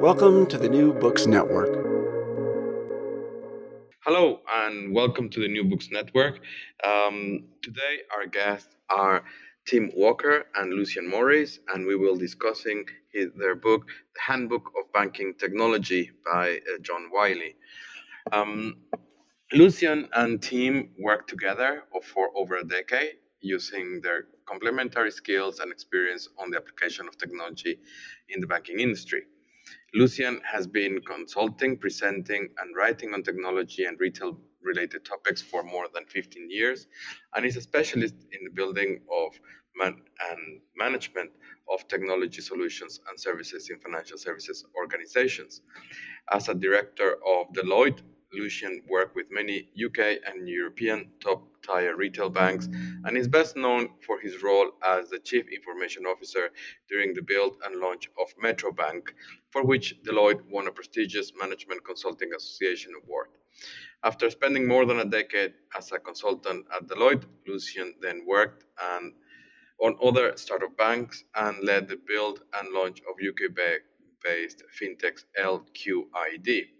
Welcome to the New Books Network. Hello and welcome to the New Books Network. Um, today, our guests are Tim Walker and Lucian Morris, and we will be discussing his, their book, The Handbook of Banking Technology by uh, John Wiley. Um, Lucian and Tim worked together for over a decade using their complementary skills and experience on the application of technology in the banking industry. Lucian has been consulting, presenting, and writing on technology and retail related topics for more than 15 years and is a specialist in the building of man- and management of technology solutions and services in financial services organizations. As a director of Deloitte, Lucian worked with many UK and European top tier retail banks and is best known for his role as the Chief Information Officer during the build and launch of Metro Bank, for which Deloitte won a prestigious Management Consulting Association award. After spending more than a decade as a consultant at Deloitte, Lucian then worked and on other startup banks and led the build and launch of UK based fintechs LQID.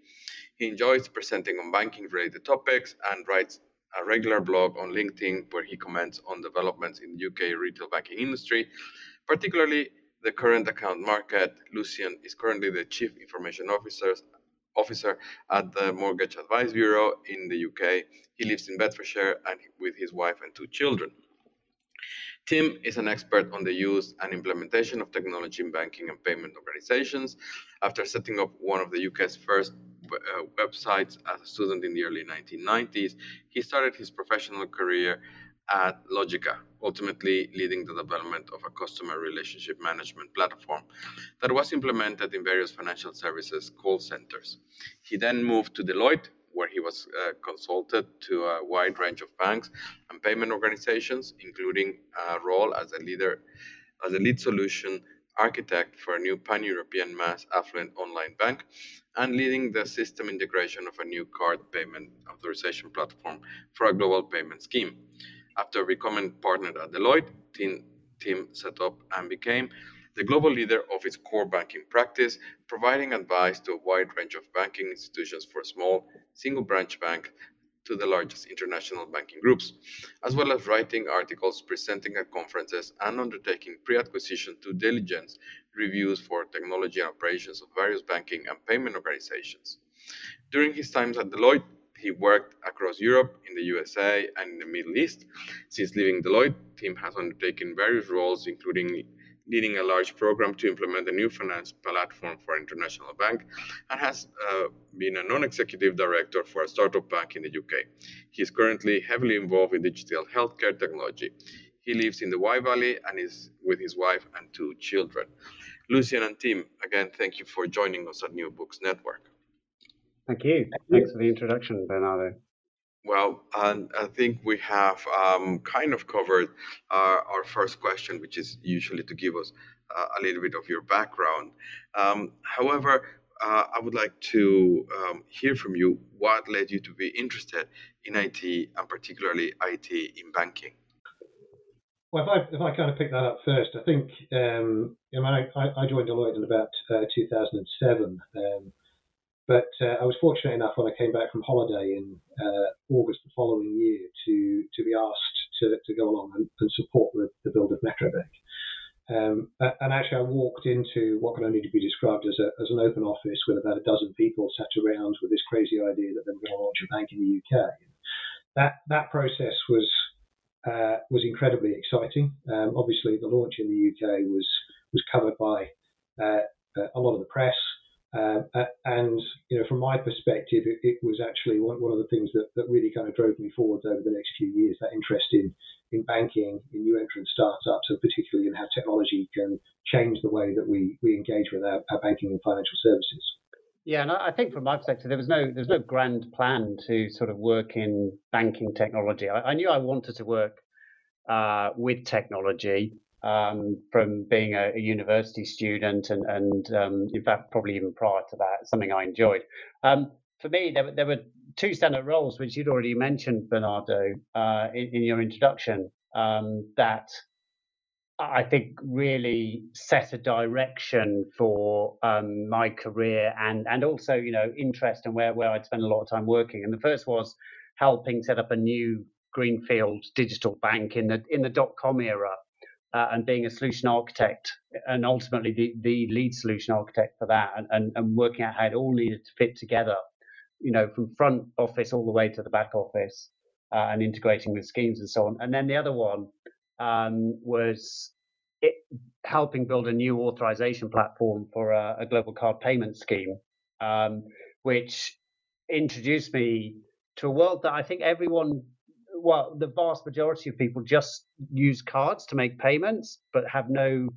He enjoys presenting on banking related topics and writes a regular blog on LinkedIn where he comments on developments in the UK retail banking industry, particularly the current account market. Lucian is currently the Chief Information Officer, officer at the Mortgage Advice Bureau in the UK. He lives in Bedfordshire and with his wife and two children. Tim is an expert on the use and implementation of technology in banking and payment organizations. After setting up one of the UK's first websites as a student in the early 1990s, he started his professional career at Logica, ultimately leading the development of a customer relationship management platform that was implemented in various financial services call centers. He then moved to Deloitte, where he was uh, consulted to a wide range of banks and payment organizations, including a role as a leader, as a lead solution architect for a new pan-European mass affluent online bank and leading the system integration of a new card payment authorization platform for a global payment scheme. After becoming partnered at Deloitte, Tim, Tim set up and became the global leader of its core banking practice, providing advice to a wide range of banking institutions for small single branch bank to the largest international banking groups, as well as writing articles, presenting at conferences, and undertaking pre acquisition due diligence reviews for technology and operations of various banking and payment organizations. During his times at Deloitte, he worked across Europe, in the USA, and in the Middle East. Since leaving Deloitte, Tim has undertaken various roles, including leading a large program to implement a new finance platform for international bank, and has uh, been a non executive director for a startup bank in the UK. He is currently heavily involved in digital healthcare technology. He lives in the Wye Valley and is with his wife and two children. Lucian and Tim, again, thank you for joining us at New Books Network. Thank you. Thanks for the introduction, Bernardo. Well, and I think we have um, kind of covered our, our, first question, which is usually to give us uh, a little bit of your background. Um, however, uh, I would like to um, hear from you what led you to be interested in IT and particularly IT in banking. Well, if I, if I kind of pick that up first, I think um, know, I, I joined Deloitte in about uh, 2007. Um, but uh, I was fortunate enough when I came back from holiday in uh, August the following year to to be asked to, to go along and, and support the, the build of Metro Bank. Um, and actually, I walked into what can only be described as, a, as an open office with about a dozen people sat around with this crazy idea that they were going to launch a bank in the UK. That that process was uh, was incredibly exciting. Um, obviously, the launch in the UK was was covered by uh, a lot of the press. Um, and you know, from my perspective, it, it, was actually one, one of the things that, that really kind of drove me forwards over the next few years. That interest in in banking, in new entrant startups, and particularly in how technology can change the way that we we engage with our, our banking and financial services. Yeah, and I think from my perspective, there was no there's no grand plan to sort of work in banking technology. I, I knew I wanted to work uh, with technology, um, from being a, a, university student and, and um, in fact, probably even prior to that, something I enjoyed. Um, for me, there, there, were two standard roles, which you'd already mentioned, Bernardo, uh, in, in, your introduction, um, that I think really set a direction for um, my career and, and also, you know, interest and where, where I'd spend a lot of time working. And the first was helping set up a new greenfield digital bank in the in the dot com era uh, and being a solution architect and ultimately the, the lead solution architect for that and, and, and working out how it all needed to fit together, you know, from front office all the way to the back office uh, and integrating with schemes and so on. And then the other one um, was it, helping build a new authorization platform for a, a global card payment scheme, um, which introduced me to a world that I think everyone well, the vast majority of people just use cards to make payments, but have no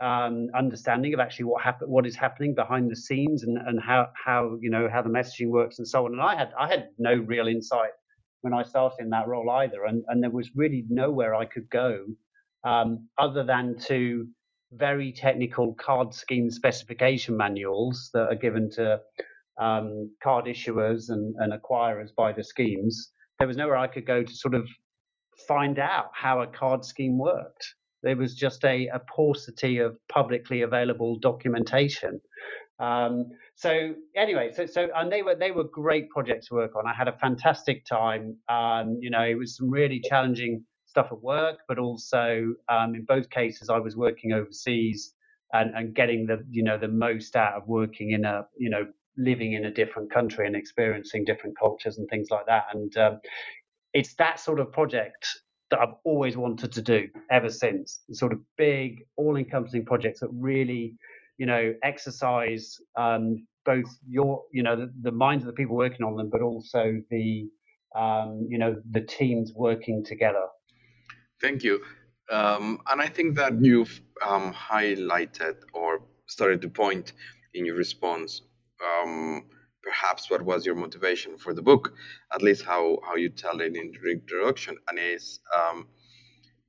um, understanding of actually what happen, what is happening behind the scenes, and, and how how you know how the messaging works and so on. And I had I had no real insight when I started in that role either, and and there was really nowhere I could go um, other than to very technical card scheme specification manuals that are given to um, card issuers and, and acquirers by the schemes there was nowhere I could go to sort of find out how a card scheme worked. There was just a, a paucity of publicly available documentation. Um, so anyway, so so and they were they were great projects to work on. I had a fantastic time. Um, you know, it was some really challenging stuff at work, but also um, in both cases I was working overseas and, and getting the you know the most out of working in a you know living in a different country and experiencing different cultures and things like that. And um, it's that sort of project that I've always wanted to do ever since. Sort of big, all-encompassing projects that really, you know, exercise um, both your, you know, the, the, minds of the people working on them, but also the, um, you know, the teams working together. Thank you. Um, and I think that you've um, highlighted or started to point in your response um, perhaps what was your motivation for the book, at least how, how you tell it in the introduction, and is um,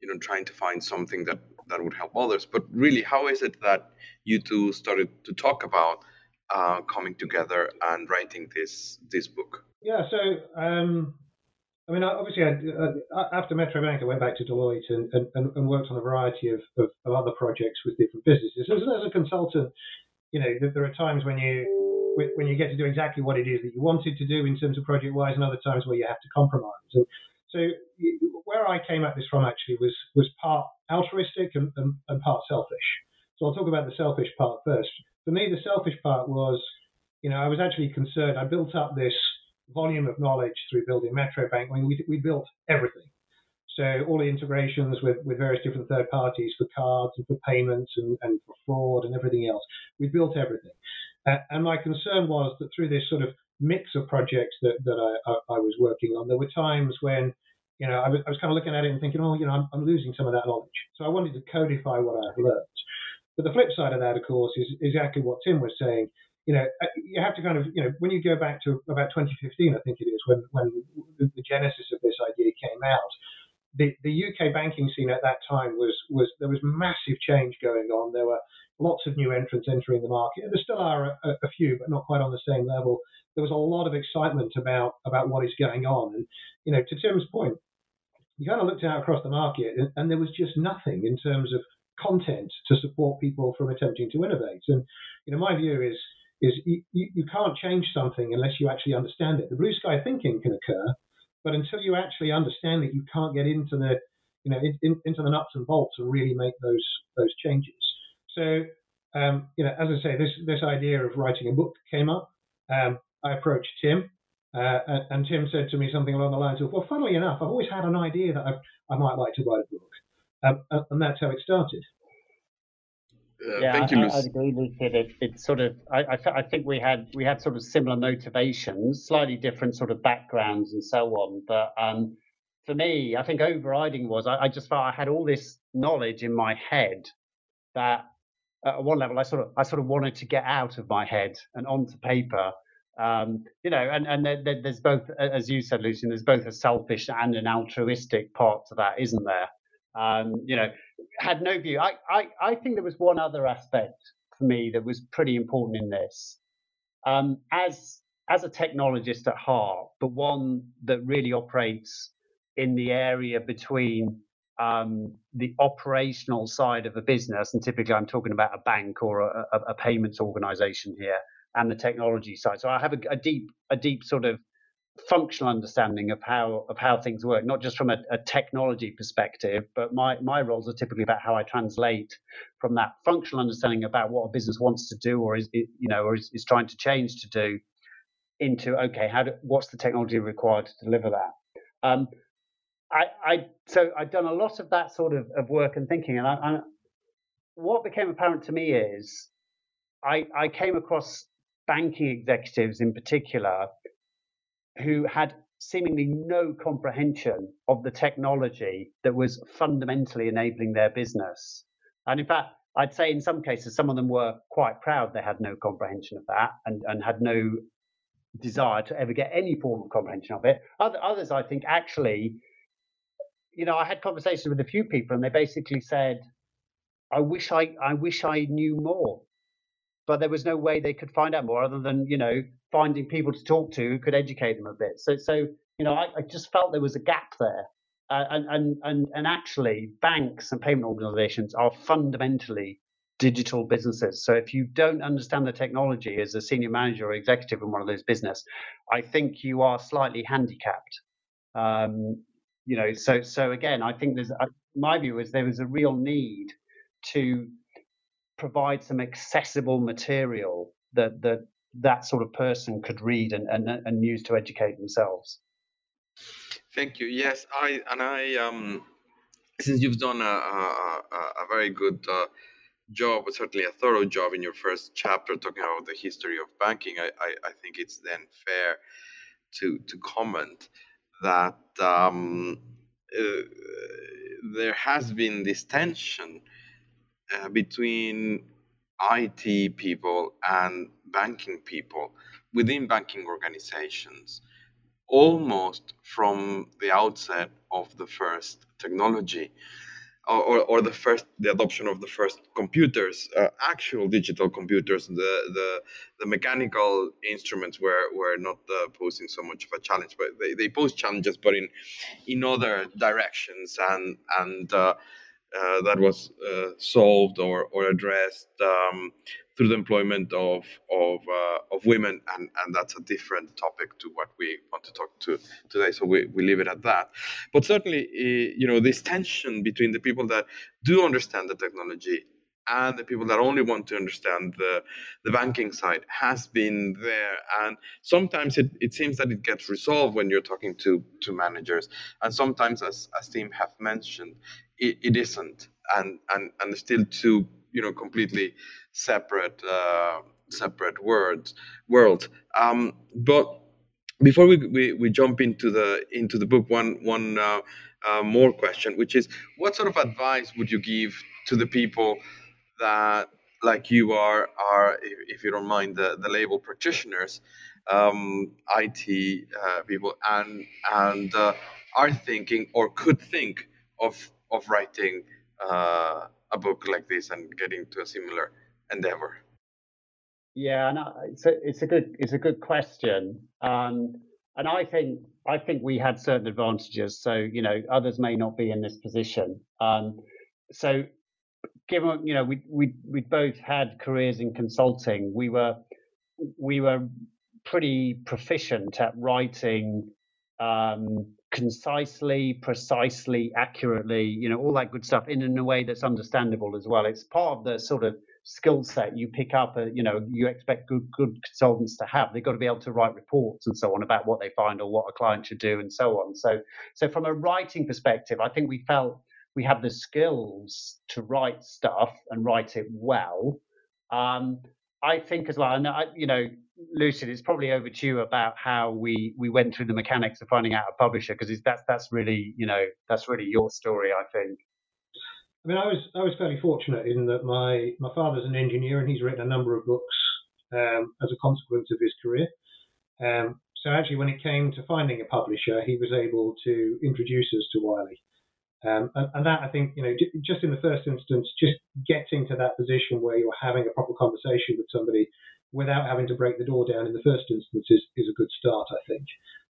you know trying to find something that that would help others. But really, how is it that you two started to talk about uh, coming together and writing this this book? Yeah, so um, I mean, obviously, I, uh, after Metro Bank, I went back to Deloitte and, and, and worked on a variety of, of, of other projects with different businesses. As, as a consultant, you know, there are times when you when you get to do exactly what it is that you wanted to do in terms of project wise, and other times where you have to compromise. And so where I came at this from actually was was part altruistic and, and, and part selfish. So I'll talk about the selfish part first. For me, the selfish part was, you know, I was actually concerned. I built up this volume of knowledge through building Metro Bank mean, we, we built everything. So all the integrations with, with various different third parties for cards and for payments and, and for fraud and everything else. We built everything. Uh, and my concern was that through this sort of mix of projects that, that I, I, I was working on, there were times when, you know, I was, I was, kind of looking at it and thinking, oh, you know, I'm, I'm, losing some of that knowledge. So I wanted to codify what I had learned. But the flip side of that, of course, is exactly what Tim was saying. You know, uh, you have to kind of, you know, when you go back to about 2015, I think it is, when, when the genesis of this idea came out, the, the UK banking scene at that time was was there was massive change going on. There were lots of new entrants entering the market. There still are a, a, few, but not quite on the same level. There was a lot of excitement about about what is going on, and you know, to Tim's point, you kind of looked out across the market, and, and there was just nothing in terms of content to support people from attempting to innovate. And you know, my view is is you, you can't change something unless you actually understand it. The blue sky thinking can occur, but until you actually understand it, you can't get into the you know, in, into the nuts and bolts and really make those those changes. So, um, you know, as I say, this this idea of writing a book came up. Um, I approached Tim, uh, and, Tim said to me something along the lines of, "Well, funnily enough, I've always had an idea that I, I might like to write a book," um, and that's how it started. Uh, yeah, thank you, I, I'd agree, Lucy. It, it's sort of, I, I, I, think we had we had sort of similar motivations, slightly different sort of backgrounds and so on. But um, for me, I think overriding was I, I, just felt I had all this knowledge in my head that at one level I sort of I sort of wanted to get out of my head and onto paper. Um, you know, and and there, there's both, as you said, Lucian, there's both a selfish and an altruistic part to that, isn't there? Um, you know, had no view. I, I, I think there was one other aspect for me that was pretty important in this. Um, as as a technologist at heart, but one that really operates in the area between um, the operational side of a business, and typically I'm talking about a bank or a, a, payments organization here, and the technology side. So I have a, a, deep, a deep sort of functional understanding of how of how things work, not just from a, a, technology perspective, but my my roles are typically about how I translate from that functional understanding about what a business wants to do or is you know or is, is trying to change to do into okay, how do, what's the technology required to deliver that? Um, I, I so I've done a lot of that sort of, of work and thinking, and I, I, what became apparent to me is I I came across banking executives in particular who had seemingly no comprehension of the technology that was fundamentally enabling their business. And in fact, I'd say in some cases, some of them were quite proud they had no comprehension of that and, and had no desire to ever get any form of comprehension of it. Other, others, I think, actually, you know, I had conversations with a few people and they basically said, I wish I, I wish I knew more but there was no way they could find out more other than you know finding people to talk to who could educate them a bit. So so you know I, I just felt there was a gap there, uh, and and and and actually banks and payment organisations are fundamentally digital businesses. So if you don't understand the technology as a senior manager or executive in one of those business, I think you are slightly handicapped. Um, you know, so so again, I think there's my view is there was a real need to provide some accessible material that that that sort of person could read and, and, and use to educate themselves. Thank you. Yes, I and I um, since you've done a, a, a very good uh, job, certainly a thorough job in your first chapter talking about the history of banking, I, I, I think it's then fair to to comment that um, uh, there has been this tension uh, between IT people and banking people within banking organizations almost from the outset of the first technology or, or the first the adoption of the first computers uh, actual digital computers the, the the mechanical instruments were were not uh, posing so much of a challenge but they, they pose challenges but in in other directions. And and uh, uh, that was uh, solved or, or addressed um, through the employment of of, uh, of women, and, and that's a different topic to what we want to talk to today. So we, we leave it at that. But certainly, you know, this tension between the people that do understand the technology and the people that only want to understand the, the banking side has been there. And sometimes it, it seems that it gets resolved when you're talking to, to managers. And sometimes, as, as Tim have mentioned, it, it isn't. And, and, and still two, you know, completely separate, uh, separate words, world. Um, but before we, we, we jump into the, into the book, one, one uh, uh, more question, which is what sort of advice would you give to the people that like you are are if, you don't mind the, the label practitioners um, IT uh, people and and uh, are thinking or could think of of writing uh, a book like this and getting to a similar endeavor? Yeah and it's a, it's a good it's a good question. Um, and I think I think we had certain advantages so you know others may not be in this position. Um, so given you know we we we both had careers in consulting, we were we were pretty proficient at writing um, concisely, precisely, accurately, you know, all that good stuff in, in a way that's understandable as well. It's part of the sort of skill set you pick up. Uh, you know, you expect good good consultants to have. They've got to be able to write reports and so on about what they find or what a client should do and so on. So, so from a writing perspective, I think we felt we have the skills to write stuff and write it well. Um, I think as well, and I, you know, Lucian, it's probably over to you about how we we went through the mechanics of finding out a publisher because that's that's really you know that's really your story, I think. I mean, I was I was fairly fortunate in that my my father's an engineer and he's written a number of books um, as a consequence of his career. Um, so actually, when it came to finding a publisher, he was able to introduce us to Wiley. Um, and, and, that I think you know just in the first instance, just getting to that position where you're having a proper conversation with somebody without having to break the door down in the first instance is, is a good start, I think.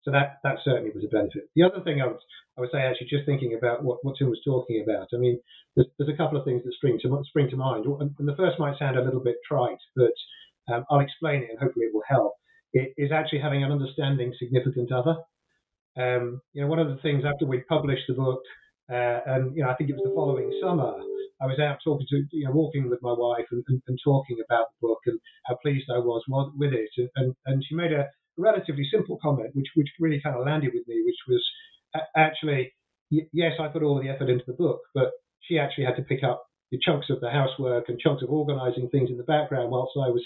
So that that certainly was a benefit. The other thing I would I would say actually just thinking about what, what Tim was talking about. I mean, there's, there's a couple of things that spring to spring to mind. And the first might sound a little bit trite, but um, I'll explain it and hopefully it will help. It is actually having an understanding significant other. Um, you know, one of the things after we published the book, uh, and you know, I think it was the following summer, I was out talking to, you know, walking with my wife and, and, and talking about the book and how pleased I was with it. And, and, and she made a, relatively simple comment, which which really kind of landed with me, which was actually yes, I put all the effort into the book, but she actually had to pick up the chunks of the housework and chunks of organising things in the background whilst I was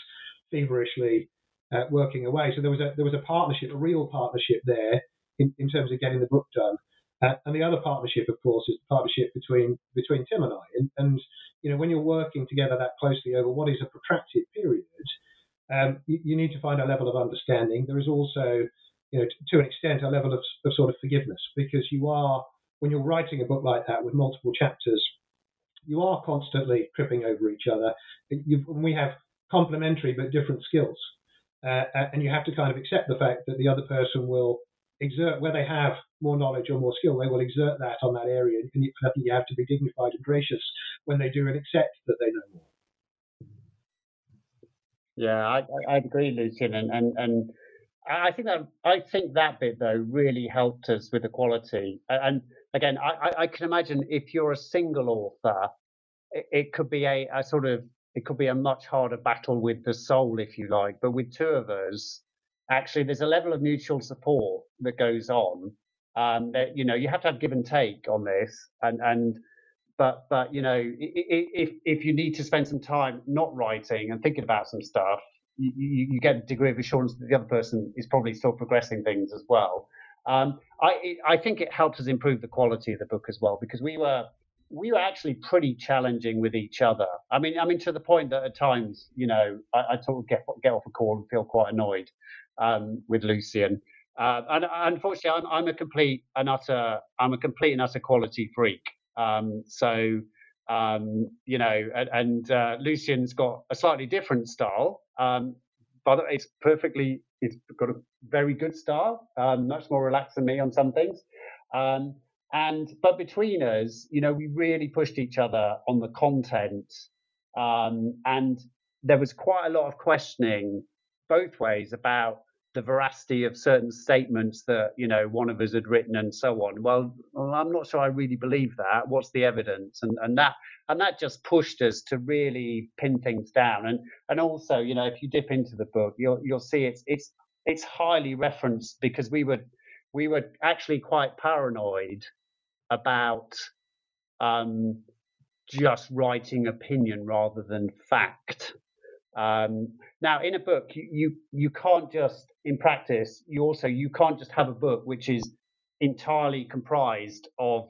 feverishly uh, working away. So there was a there was a partnership, a real partnership there in, in terms of getting the book done. Uh, and the other partnership, of course, is the partnership between between Tim and I. And, and you know, when you're working together that closely over what is a protracted period, um, you, you, need to find a level of understanding. There is also, you know, to, to an extent, a level of, of, sort of forgiveness because you are, when you're writing a book like that with multiple chapters, you are constantly tripping over each other. You've, we have complementary but different skills, uh, and you have to kind of accept the fact that the other person will exert where they have more knowledge or more skill, they will exert that on that area. And I think you have to be dignified and gracious when they do and accept that they know more. Yeah, I, I agree, Lucian, and, and and I think that I think that bit though really helped us with the quality. And again, I, I can imagine if you're a single author, it, it could be a, a sort of it could be a much harder battle with the soul, if you like. But with two of us, actually, there's a level of mutual support that goes on. Um, that you know you have to have give and take on this, and and but but you know if if you need to spend some time not writing and thinking about some stuff you, you, get a degree of assurance that the other person is probably still progressing things as well um, I I think it helps us improve the quality of the book as well because we were we were actually pretty challenging with each other. I mean, I mean to the point that at times, you know, I, I sort of get get off a call and feel quite annoyed um, with Lucian. Uh, and unfortunately, I'm, I'm a complete and utter I'm a complete and utter quality freak. Um, so, um, you know, and, and uh, Lucian's got a slightly different style, um, but it's perfectly, it's got a very good style, um, much more relaxed than me on some things. Um, and, but between us, you know, we really pushed each other on the content. And there was quite a lot of questioning both ways about the veracity of certain statements that you know one of us had written and so on. Well, well, I'm not sure I really believe that. What's the evidence? And and that and that just pushed us to really pin things down. And and also, you know, if you dip into the book, you'll you'll see it's it's it's highly referenced because we were we were actually quite paranoid about um, just writing opinion rather than fact. Um, now, in a book, you, you you can't just in practice. You also you can't just have a book which is entirely comprised of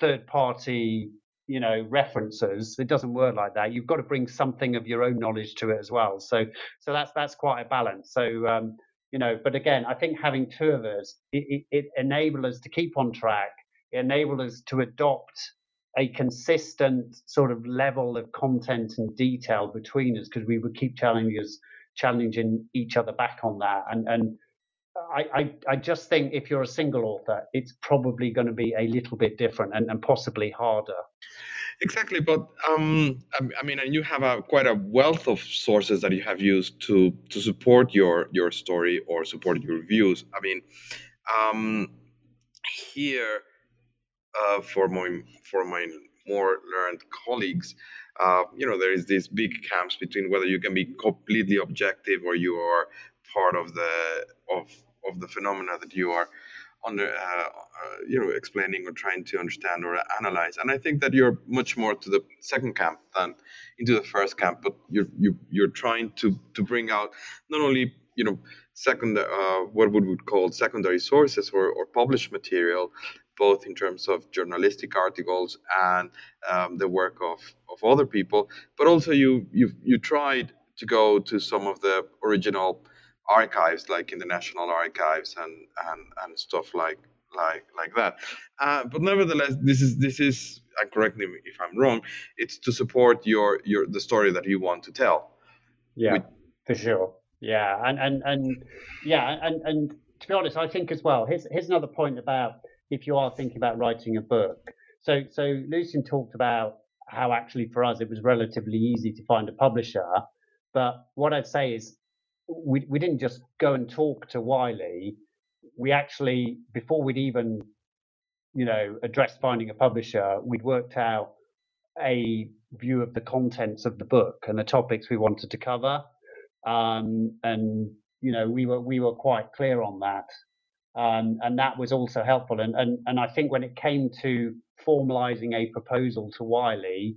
third party you know references. It doesn't work like that. You've got to bring something of your own knowledge to it as well. So so that's that's quite a balance. So um you know but again i think having two of us it, it, it enables us to keep on track it enables us to adopt a consistent sort of level of content and detail between us because we would keep challenging challenging each other back on that. And and I, I, I just think if you're a single author, it's probably going to be a little bit different and, and possibly harder. Exactly, but um, I mean, and you have a quite a wealth of sources that you have used to to support your your story or support your views. I mean, um, here uh, for my for my more learned colleagues, uh, you know, there is these big camps between whether you can be completely objective or you are part of the of of the phenomena that you are under uh, uh, you know explaining or trying to understand or analyze. And i think that you're much more to the second camp than into the first camp but you're you, you're trying to to bring out not only you know second uh, what would we call secondary sources or, or published material both in terms of journalistic articles and um, the work of, of other people but also you you you tried to go to some of the original archives like in the national archives and and, and stuff like like like that. Uh, but nevertheless this is this is and correct me if i'm wrong it's to support your your the story that you want to tell. Yeah With, for sure. Yeah and and and yeah and and to be honest i think as well here's here's another point about if you are thinking about writing a book so so lucian talked about how actually for us it was relatively easy to find a publisher but what i'd say is we, we didn't just go and talk to Wiley. We actually, before we'd even, you know, addressed finding a publisher, we'd worked out a view of the contents of the book and the topics we wanted to cover. Um, and you know, we were we were quite clear on that, um, and that was also helpful. And and and I think when it came to formalising a proposal to Wiley,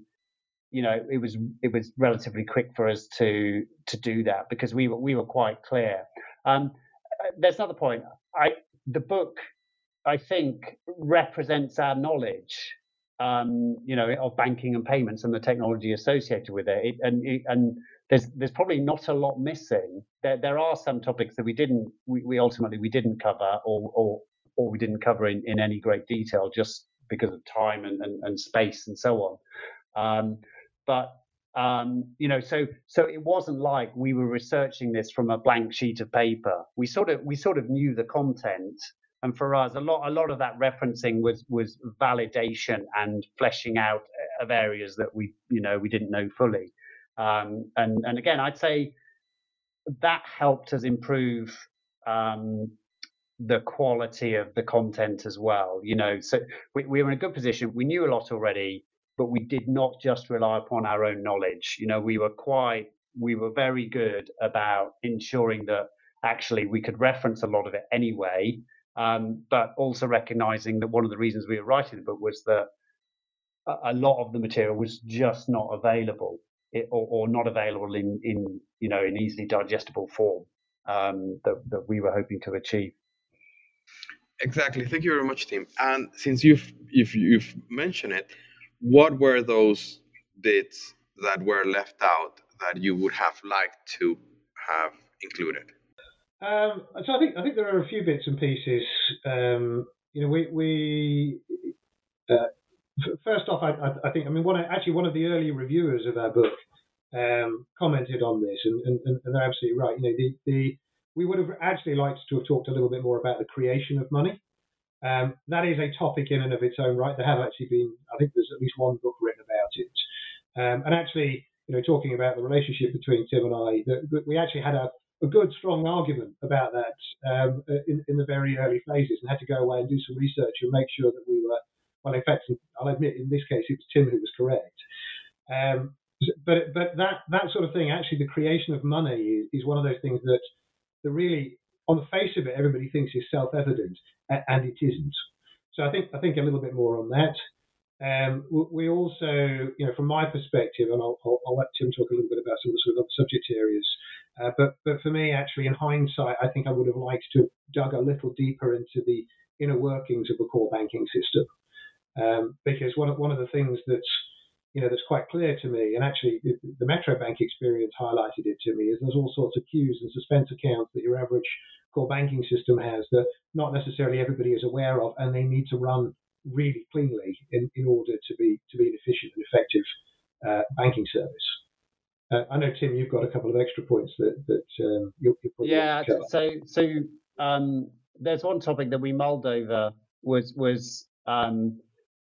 you know, it was it was relatively quick for us to to do that because we were we were quite clear. Um, there's another point. I the book, I think, represents our knowledge, um, you know, of banking and payments and the technology associated with it. it and it, and there's there's probably not a lot missing. There there are some topics that we didn't we, we ultimately we didn't cover or or or we didn't cover in, in any great detail just because of time and, and, and space and so on. Um, but um, you know, so so it wasn't like we were researching this from a blank sheet of paper. We sort of we sort of knew the content, and for us, a lot a lot of that referencing was was validation and fleshing out of areas that we you know we didn't know fully. Um, and and again, I'd say that helped us improve um, the quality of the content as well. You know, so we, we were in a good position. We knew a lot already but we did not just rely upon our own knowledge. You know, we were quite, we were very good about ensuring that actually we could reference a lot of it anyway, um, but also recognizing that one of the reasons we were writing the book was that a, a lot of the material was just not available it, or, or, not available in, in, you know, in easily digestible form um, that, that we were hoping to achieve. Exactly. Thank you very much, Tim. And since you've, you've, you've mentioned it, what were those bits that were left out that you would have liked to have included? Um, so I think I think there are a few bits and pieces. Um, you know, we we uh, first off, I, I, think I mean one actually one of the early reviewers of our book um, commented on this, and, and, and, they're absolutely right. You know, the, the we would have actually liked to have talked a little bit more about the creation of money. Um, that is a topic in and of its own right. There have actually been, I think there's at least one book written about it. Um, and actually, you know, talking about the relationship between Tim and I, we actually had a, a, good, strong argument about that um, in, in, the very early phases and had to go away and do some research and make sure that we were, well, in fact, I'll admit in this case it was Tim who was correct. Um, but but that, that sort of thing, actually, the creation of money is, is one of those things that, that really on the face of it, everybody thinks is self-evident, and it isn't. So I think I think a little bit more on that. Um, we also, you know, from my perspective, and I'll, I'll, I'll, let Tim talk a little bit about some of the sort of other subject areas. Uh, but but for me, actually, in hindsight, I think I would have liked to have dug a little deeper into the inner workings of the core banking system, um, because one of one of the things that's you know, that's quite clear to me, and actually the, the Metro Bank experience highlighted it to me, is there's all sorts of queues and suspense accounts that your average core banking system has that not necessarily everybody is aware of, and they need to run really cleanly in, in order to be to be an efficient and effective uh, banking service. Uh, I know Tim, you've got a couple of extra points that that um, you're, you're yeah. So so um, there's one topic that we mulled over was was um,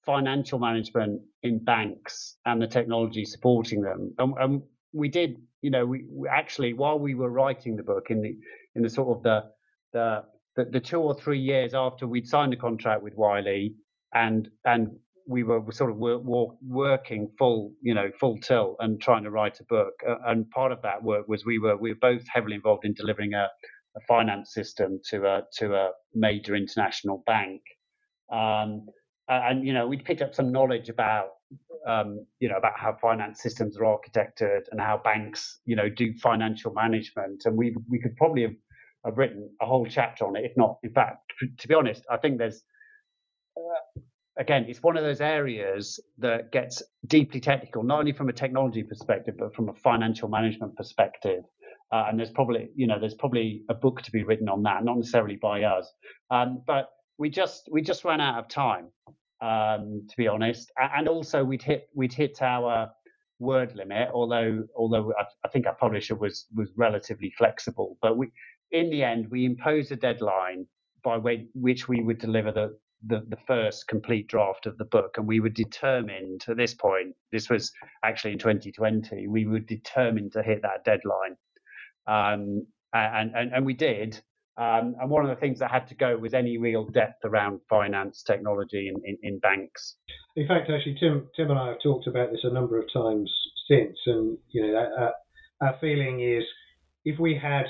financial management in banks and the technology supporting them. And, and we did, you know, we, we, actually while we were writing the book in the in the sort of the the the, the two or three years after we'd signed a contract with Wiley and and we were sort of work, work, working full, you know, full tilt and trying to write a book. And part of that work was we were we were both heavily involved in delivering a, a finance system to a to a major international bank. Um, and you know, we'd picked up some knowledge about um, you know about how finance systems are architected and how banks you know do financial management. And we we could probably have, have written a whole chapter on it, if not, in fact, to be honest, I think there's uh, again, it's one of those areas that gets deeply technical, not only from a technology perspective, but from a financial management perspective. Uh, and there's probably, you know, there's probably a book to be written on that, not necessarily by us. Um, but we just we just ran out of time, um, to be honest. And also we'd hit we'd hit our word limit, although although I, I think our publisher was was relatively flexible. But we in the end we imposed a deadline by way, which we would deliver the, the, the first complete draft of the book, and we were determined at this point. This was actually in 2020. We were determined to hit that deadline, um, and, and and we did. Um, and one of the things that had to go was any real depth around finance technology in, in, in, banks. In fact, actually, Tim, Tim and I have talked about this a number of times since, and you know, our, our feeling is if we had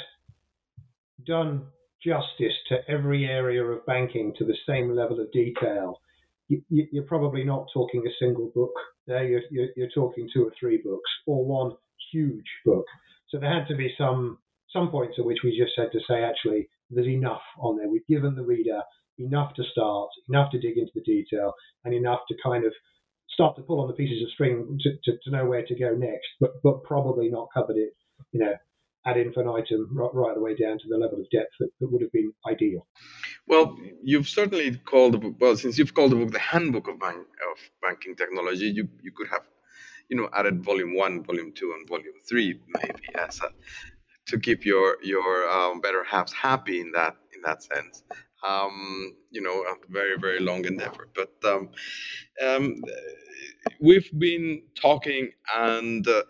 done justice to every area of banking to the same level of detail, you, are probably not talking a single book there. You're, you're, you're, talking two or three books or one huge book. So there had to be some some points at which we just had to say, actually, there's enough on there. We've given the reader enough to start, enough to dig into the detail, and enough to kind of start to pull on the pieces of string to, to, to know where to go next, but but probably not covered it, you know, ad infinitum right, right the way down to the level of depth that, that would have been ideal. Well, you've certainly called the book, well, since you've called the book the handbook of, bank, of banking technology, you, you could have, you know, added volume one, volume two, and volume three, maybe as a, to keep your your um, better halves happy in that in that sense. Um, you know, a very very long endeavor. But um, um, we've been talking and. Uh,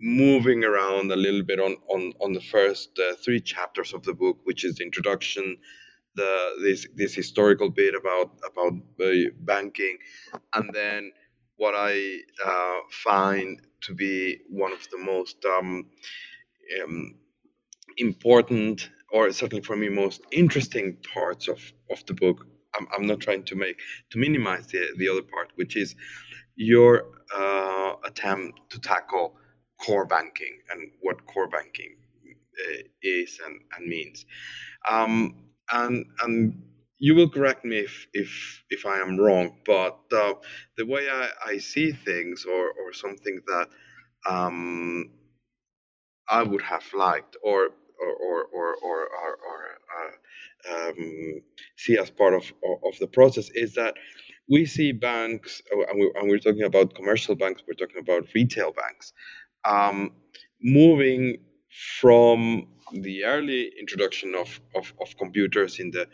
moving around a little bit on on on the first uh, three chapters of the book, which is the introduction, the this this historical bit about about uh, banking, and then what I uh, find to be one of the most um, um, important, or certainly for me, most interesting parts of of the book. I'm, I'm not trying to make to minimize the the other part, which is your uh, attempt to tackle core banking and what core banking uh, is and, and means. Um, and and you will correct me if if if I am wrong, but uh, the way I, I see things, or or something that um, I would have liked, or or or or or, or, uh, um, see as part of of the process, is that we see banks, and, we, we're talking about commercial banks, we're talking about retail banks, um, moving from the early introduction of, of, of, computers in the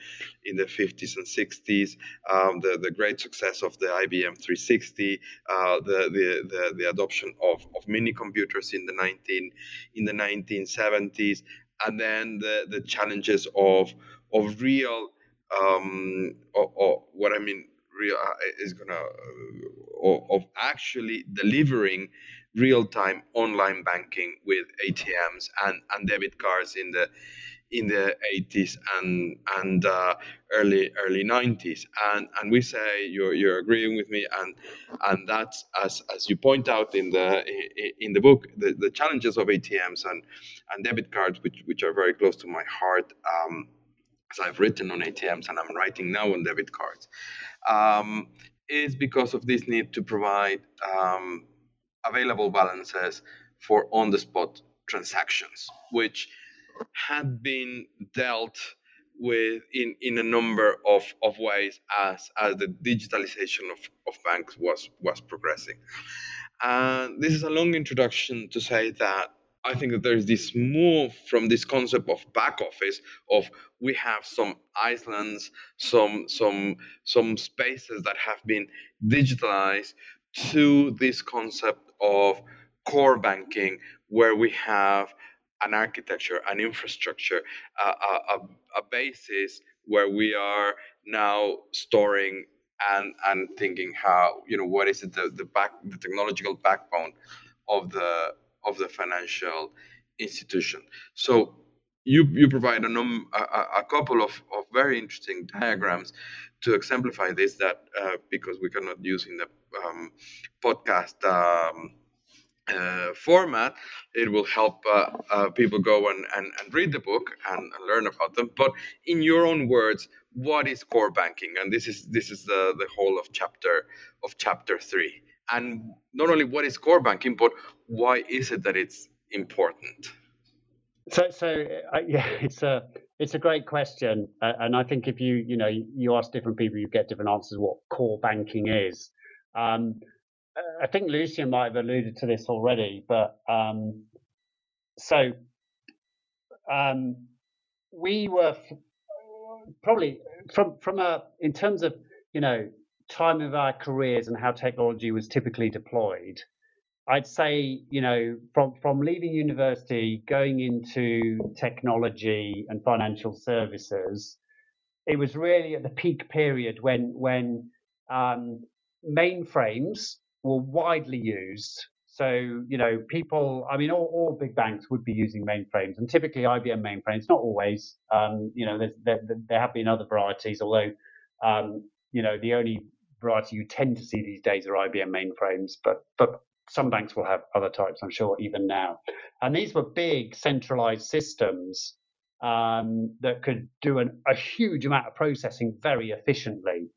in the 50s and 60s, um, the, the great success of the IBM 360, uh, the, the, the, the, adoption of, of mini computers in the 19 in the 1970s, and then the, the challenges of of real um, or, or what I mean real uh, is gonna uh, of actually delivering real-time online banking with ATMs and, and debit cards in the in the 80s and and uh, early early 90s and and we say you're you're agreeing with me and and that's as as you point out in the in the book the, the challenges of ATMs and and debit cards which which are very close to my heart um, as I've written on ATMs and I'm writing now on debit cards um, is because of this need to provide um, available balances for on the spot transactions, which had been dealt with in, in a number of, of ways as, as the digitalization of, of banks was, was progressing. And this is a long introduction to say that I think that there is this move from this concept of back office of we have some islands, some some some spaces that have been digitalized to this concept of core banking where we have an architecture, an infrastructure, a, a, a basis where we are now storing and and thinking how you know what is it the, the back the technological backbone of the of the financial institution. So you you provide a, num, a, a couple of, of very interesting diagrams to exemplify this that uh, because we cannot use in the um, podcast um, uh, format, it will help uh, uh, people go and, and, and read the book and, and, learn about them. But in your own words, what is core banking? And this is this is the, the whole of chapter of chapter three. And not only what is core banking, but why is it that it's important? So, so uh, yeah, it's a it's a great question, uh, and I think if you you know you ask different people, you get different answers. What core banking is. Um, I think Lucian might have alluded to this already, but um, so um, we were f- probably from from a in terms of you know time of our careers and how technology was typically deployed. I'd say you know from from leaving university, going into technology and financial services, it was really at the peak period when when um, mainframes were widely used. So, you know, people, I mean, all, all big banks would be using mainframes and typically IBM mainframes, not always. Um, you know, there, there have been other varieties, although, um, you know, the only variety you tend to see these days are IBM mainframes, but, but some banks will have other types, I'm sure, even now. And these were big centralized systems um, that could do an, a huge amount of processing very efficiently.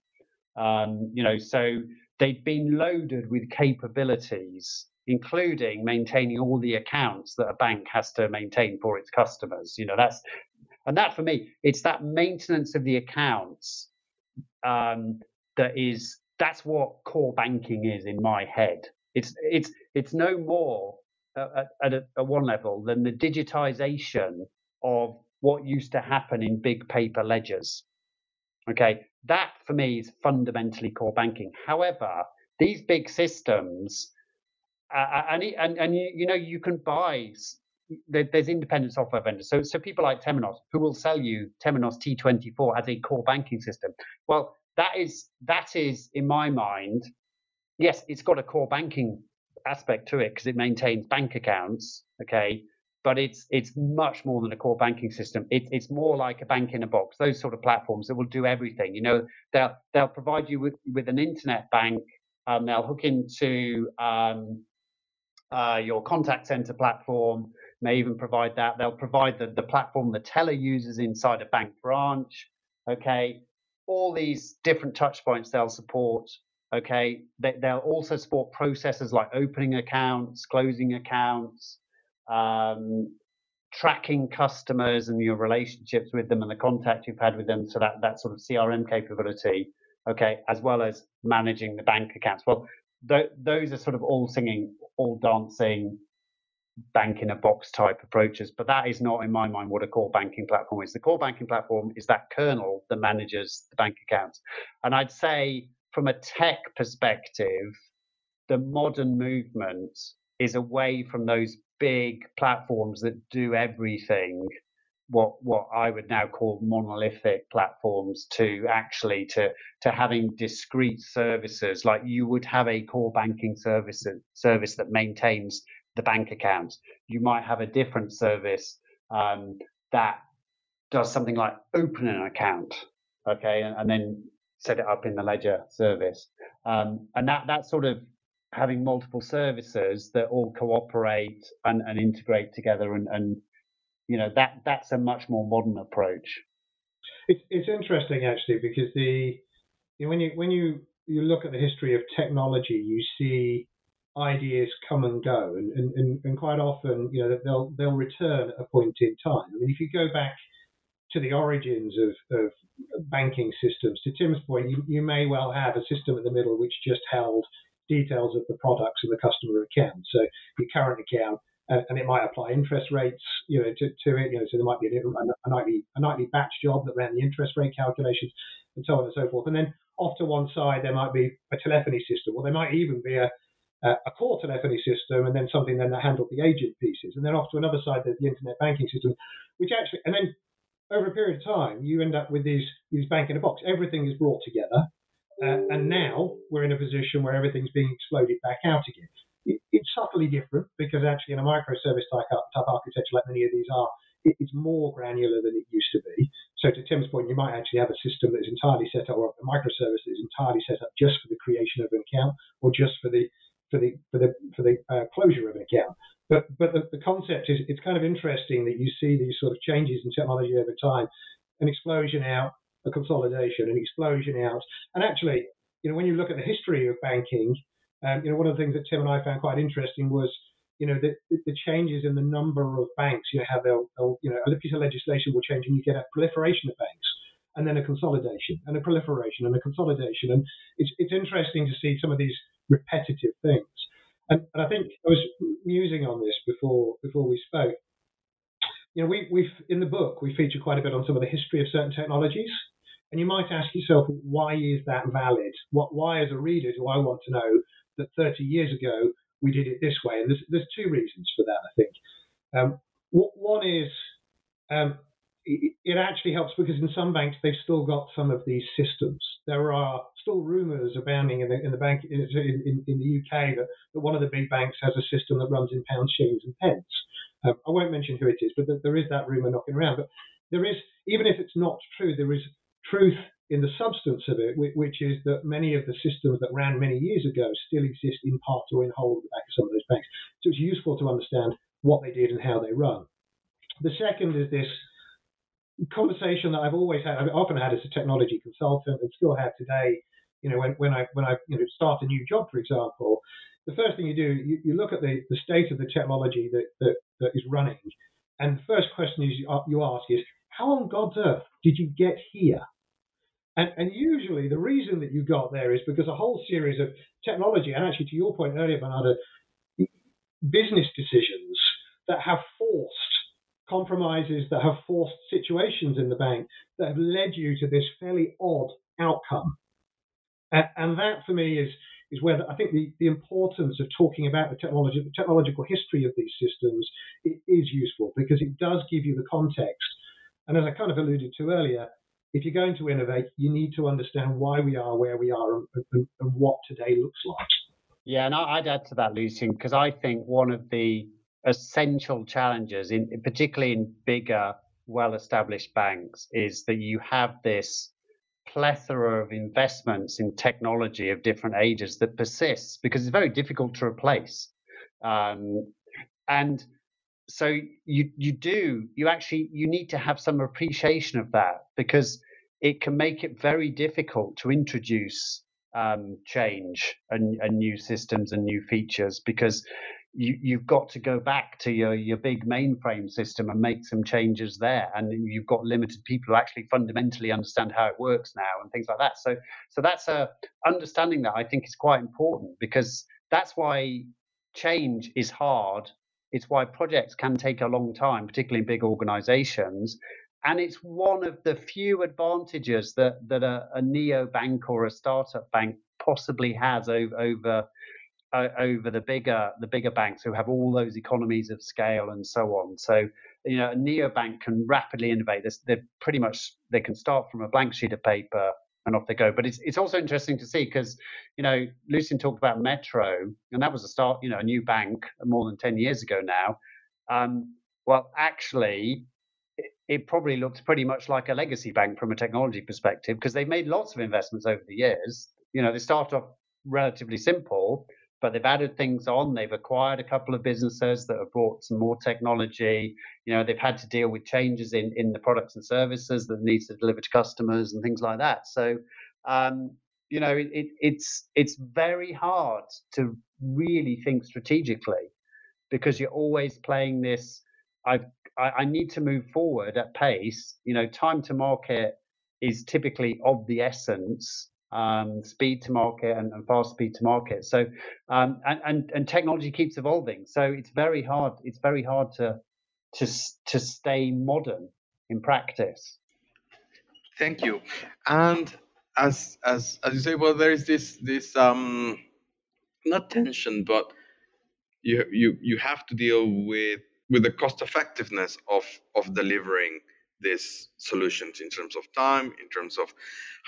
Um, you know, so they'd been loaded with capabilities, including maintaining all the accounts that a bank has to maintain for its customers. You know, that's and that for me, it's that maintenance of the accounts um, that is that's what core banking is in my head. It's it's it's no more at, at, a, at one level than the digitization of what used to happen in big paper ledgers. Okay, that for me is fundamentally core banking. However, these big systems, uh, and, and and you, you know you can buy there's independent software vendors. So, so people like Temenos who will sell you Temenos T24 as a core banking system. Well, that is that is in my mind, yes, it's got a core banking aspect to it because it maintains bank accounts. Okay, but it's it's much more than a core banking system. It, it's more like a bank in a box. Those sort of platforms that will do everything. You know, they'll they'll provide you with, with an internet bank. Um, they'll hook into um, uh, your contact center platform. May even provide that. They'll provide the, the platform the teller uses inside a bank branch. Okay, all these different touch points they'll support. Okay, they, they'll also support processes like opening accounts, closing accounts um, tracking customers and your relationships with them and the contact you've had with them. So that, that sort of CRM capability, okay, as well as managing the bank accounts. Well, th- those are sort of all singing, all dancing, bank in a box type approaches. But that is not, in my mind, what a core banking platform is. The core banking platform is that kernel that manages the bank accounts. And I'd say, from a tech perspective, the modern movement is away from those big platforms that do everything what what I would now call monolithic platforms to actually to to having discrete services like you would have a core banking service service that maintains the bank accounts. You might have a different service um, that does something like open an account, okay, and, and, then set it up in the ledger service, um, and that that sort of having multiple services that all cooperate and, and integrate together and, and you know that that's a much more modern approach. It's, it's interesting actually because the you know, when you when you you look at the history of technology you see ideas come and go and, and, and quite often you know they'll they'll return at a point in time. I mean if you go back to the origins of, of banking systems to tim's point you, you may well have a system in the middle which just held details of the products in the customer account. So your current account, uh, and it might apply interest rates, you know, to, to it. You know, so there might be a, a, nightly a nightly batch job that ran the interest rate calculations, and so on and so forth. And then off to one side there might be a telephony system, or there might even be a a core telephony system, and then something then that handled the agent pieces. And then off to another side there's the internet banking system, which actually, and then over a period of time, you end up with these these bank in a box. Everything is brought together, uh, and now we're in a position where everything's being exploded back out again. It, it's subtly different because actually in a microservice type, type architecture, like many of these are, it, it's more granular than it used to be. So to Tim's point, you might actually have a system that is entirely set up, or a microservice that is entirely set up just for the creation of an account, or just for the for the for the for the uh, closure of an account. But but the, the concept is it's kind of interesting that you see these sort of changes in technology over time, an explosion out, a consolidation, an explosion out, and actually, you know, when you look at the history of banking, um, you know, one of the things that Tim and I found quite interesting was, you know, the, the changes in the number of banks. You know, how they'll, they'll, you know, a piece of legislation will change, and you get a proliferation of banks and then a consolidation and a proliferation and a consolidation. And it's, it's interesting to see some of these repetitive things. And, and, I think I was musing on this before before we spoke. You know, we, we've in the book we feature quite a bit on some of the history of certain technologies, and you might ask yourself, why is that valid? What, why, as a reader, do I want to know that 30 years ago we did it this way? And there's there's two reasons for that. I think um, one is um, it actually helps because in some banks they've still got some of these systems. There are still rumours abounding in the, in the bank in, in, in, the UK that, that one of the big banks has a system that runs in pounds, shillings, and pence. Um, I won't mention who it is, but there is that rumour knocking around. But there is, even if it's not true, there is truth in the substance of it, which is that many of the systems that ran many years ago still exist in part or in whole at the back of some of those banks. So it's useful to understand what they did and how they run. The second is this conversation that I've always had, I've often had as a technology consultant and still have today. You know, when, when I when I you know start a new job, for example, the first thing you do, you, you look at the, the state of the technology that, that, that is running, and the first question is uh, you ask is, how on God's earth did you get here? And, and usually the reason that you got there is because a whole series of technology, and actually to your point earlier, Bernardo, business decisions that have forced compromises that have forced situations in the bank that have led you to this fairly odd outcome. And, and that for me is is where I think the, the importance of talking about the technology, the technological history of these systems is useful because it does give you the context. And as I kind of alluded to earlier, if you're going to innovate, you need to understand why we are where we are and, and, and what today looks like. Yeah, and I'd add to that, Lucian, because I think one of the essential challenges, in particularly in bigger, well-established banks, is that you have this plethora of investments in technology of different ages that persists because it's very difficult to replace. Um, and so you you do you actually you need to have some appreciation of that because it can make it very difficult to introduce um, change and, and new systems and new features because you, you've got to go back to your, your big mainframe system and make some changes there. And you've got limited people who actually fundamentally understand how it works now and things like that. So, so that's a understanding that I think is quite important because that's why change is hard. It's why projects can take a long time, particularly in big organizations. And it's one of the few advantages that, that a, a neo bank or a startup bank possibly has over, over uh, over the bigger the bigger banks who have all those economies of scale and so on. So you know, a neobank can rapidly innovate. They're pretty much they can start from a blank sheet of paper and off they go. But it's it's also interesting to see because you know Lucian talked about Metro and that was a start you know a new bank more than ten years ago now. Um, well, actually, it probably looks pretty much like a legacy bank from a technology perspective because they've made lots of investments over the years. You know, they start off relatively simple but they've added things on. They've acquired a couple of businesses that have brought some more technology. You know, they've had to deal with changes in, in the products and services that needs to deliver to customers and things like that. So, um, you know, it, it's it's very hard to really think strategically because you're always playing this. I've I, I need to move forward at pace. You know, time to market is typically of the essence um, speed to market and, and, fast speed to market. So, um, and, and, and technology keeps evolving. So it's very hard. It's very hard to to to stay modern in practice. Thank you. And as as as you say, well, there is this this um not tension, but you you you have to deal with with the cost effectiveness of of delivering these solutions in terms of time, in terms of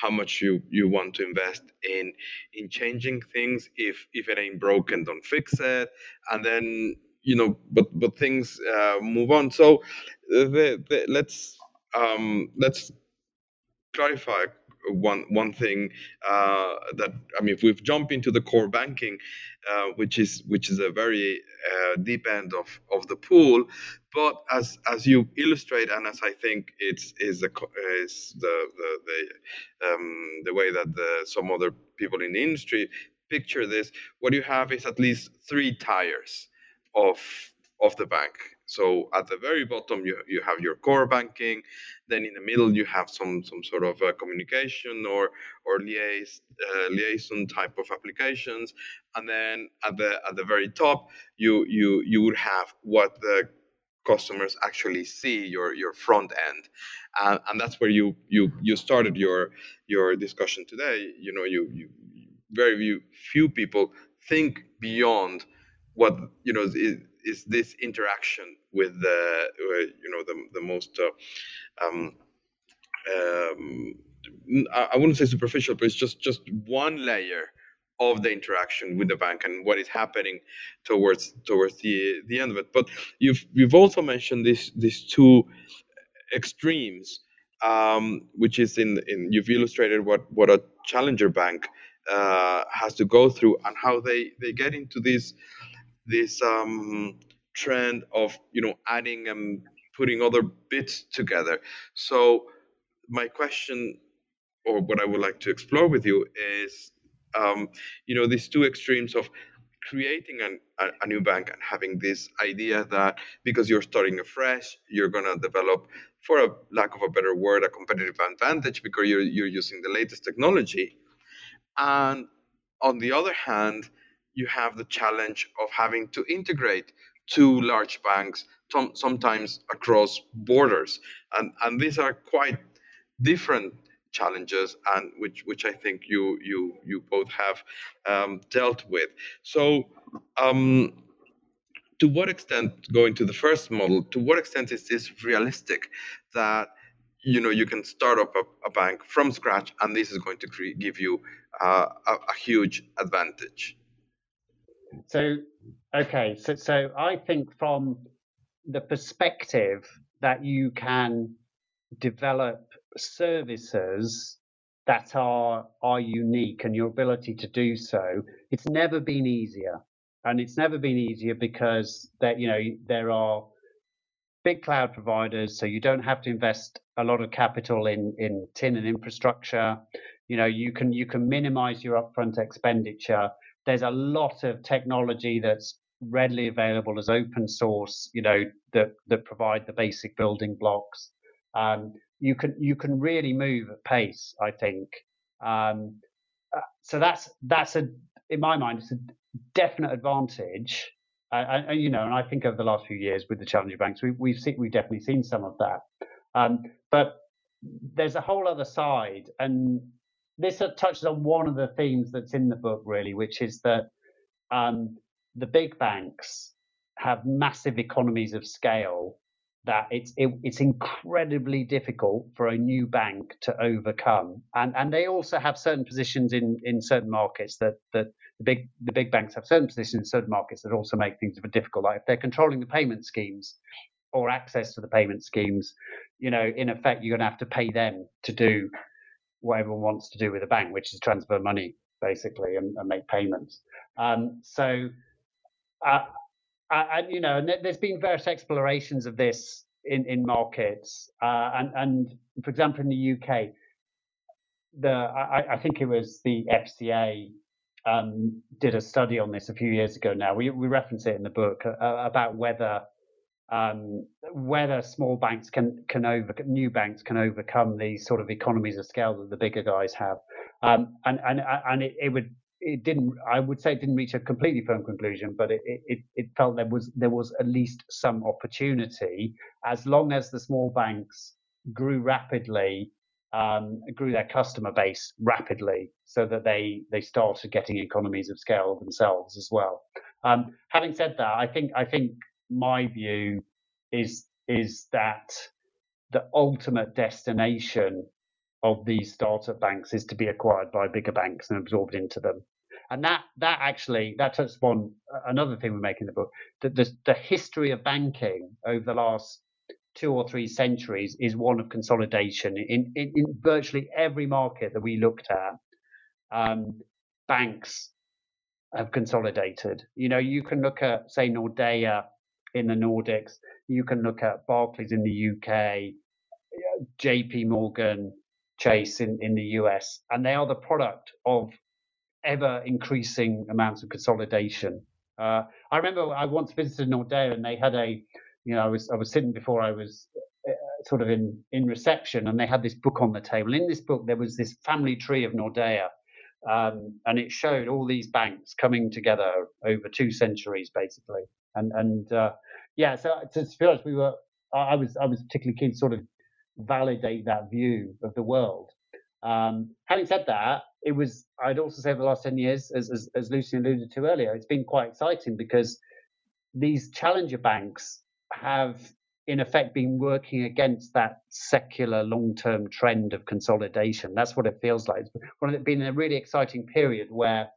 how much you, you want to invest in in changing things. If if it ain't broken, don't fix it. And then you know, but but things uh, move on. So the, the, let's um, let's clarify one one thing uh, that I mean, if we've jumped into the core banking, uh, which is which is a very uh, deep end of of the pool, but as as you illustrate, and as I think it's is the is the the the, um, the way that the, some other people in the industry picture this, what you have is at least three tires of of the bank. So at the very bottom, you, you have your core banking. Then in the middle, you have some some sort of uh, communication or or liais, uh, liaison type of applications. And then at the at the very top, you you you would have what the customers actually see your your front end uh, and that's where you you you started your your discussion today. You know you, you very few, few people think beyond what you know is, is this interaction with the you know the the most uh, um, um, I wouldn't say superficial, but it's just just one layer of the interaction with the bank and what is happening towards towards the the end of it. But you've you've also mentioned these these two extremes, um, which is in in you've illustrated what what a challenger bank uh, has to go through and how they they get into this this um, trend of you know adding and putting other bits together. So my question, or what I would like to explore with you, is um, you know these two extremes of creating an, a, a, new bank and having this idea that because you're starting afresh, you're gonna develop, for a lack of a better word, a competitive advantage because you're you're using the latest technology. And on the other hand, you have the challenge of having to integrate two large banks, sometimes across borders. And, and these are quite different challenges and which which I think you you you both have um, dealt with. So um, to what extent going to the first model, to what extent is this realistic that you know you can start up a, a bank from scratch and this is going to cre- give you uh, a, a huge advantage? So, okay, so so I think from the perspective that you can develop services that are are unique and your ability to do so, it's never been easier, and it's never been easier because that you know there are big cloud providers, so you don't have to invest a lot of capital in in tin and infrastructure. You know, you can you can minimize your upfront expenditure there's a lot of technology that's readily available as open source, you know, that that provide the basic building blocks. Um, you can you can really move at pace, I think. Um, uh, so that's that's a in my mind it's a definite advantage. Uh, and, you know, and I think over the last few years with the challenger banks, we, we've seen we've definitely seen some of that. Um, but there's a whole other side, and this touches on one of the themes that's in the book, really, which is that um, the big banks have massive economies of scale that it's it, it's incredibly difficult for a new bank to overcome, and and they also have certain positions in in certain markets that that the big the big banks have certain positions in certain markets that also make things difficult. Like if they're controlling the payment schemes or access to the payment schemes, you know, in effect, you're going to have to pay them to do what everyone wants to do with a bank, which is transfer money basically and, and make payments. Um, so, uh, and you know, and there's been various explorations of this in in markets, uh, and and for example, in the UK, the I, I think it was the FCA um, did a study on this a few years ago. Now we we reference it in the book uh, about whether um, whether small banks can can over new banks can overcome these sort of economies of scale that the bigger guys have, um, and and and it, it, would it didn't I would say it didn't reach a completely firm conclusion, but it, it it felt there was there was at least some opportunity as long as the small banks grew rapidly. Um, grew their customer base rapidly so that they they started getting economies of scale themselves as well. Um, having said that, I think I think my view is is that the ultimate destination of these startup banks is to be acquired by bigger banks and absorbed into them. And that that actually that touches upon another thing we make in the book. That the, the history of banking over the last two or three centuries is one of consolidation in, in, in virtually every market that we looked at. Um, banks have consolidated. You know, you can look at say Nordea in the Nordics. You can look at Barclays in the UK, J.P. Morgan, Chase in, in the US, and they are the product of ever increasing amounts of consolidation. Uh, I remember I once visited Nordea, and they had a, you know, I was I was sitting before I was uh, sort of in in reception, and they had this book on the table. In this book, there was this family tree of Nordea, um, and it showed all these banks coming together over two centuries, basically. And and uh, yeah, so to be honest, we were I was I was particularly keen sort of validate that view of the world. Um, having said that, it was I'd also say the last ten years, as, as as Lucian alluded to earlier, it's been quite exciting because these challenger banks have in effect been working against that secular long-term trend of consolidation. That's what it feels like. It's been a really exciting period where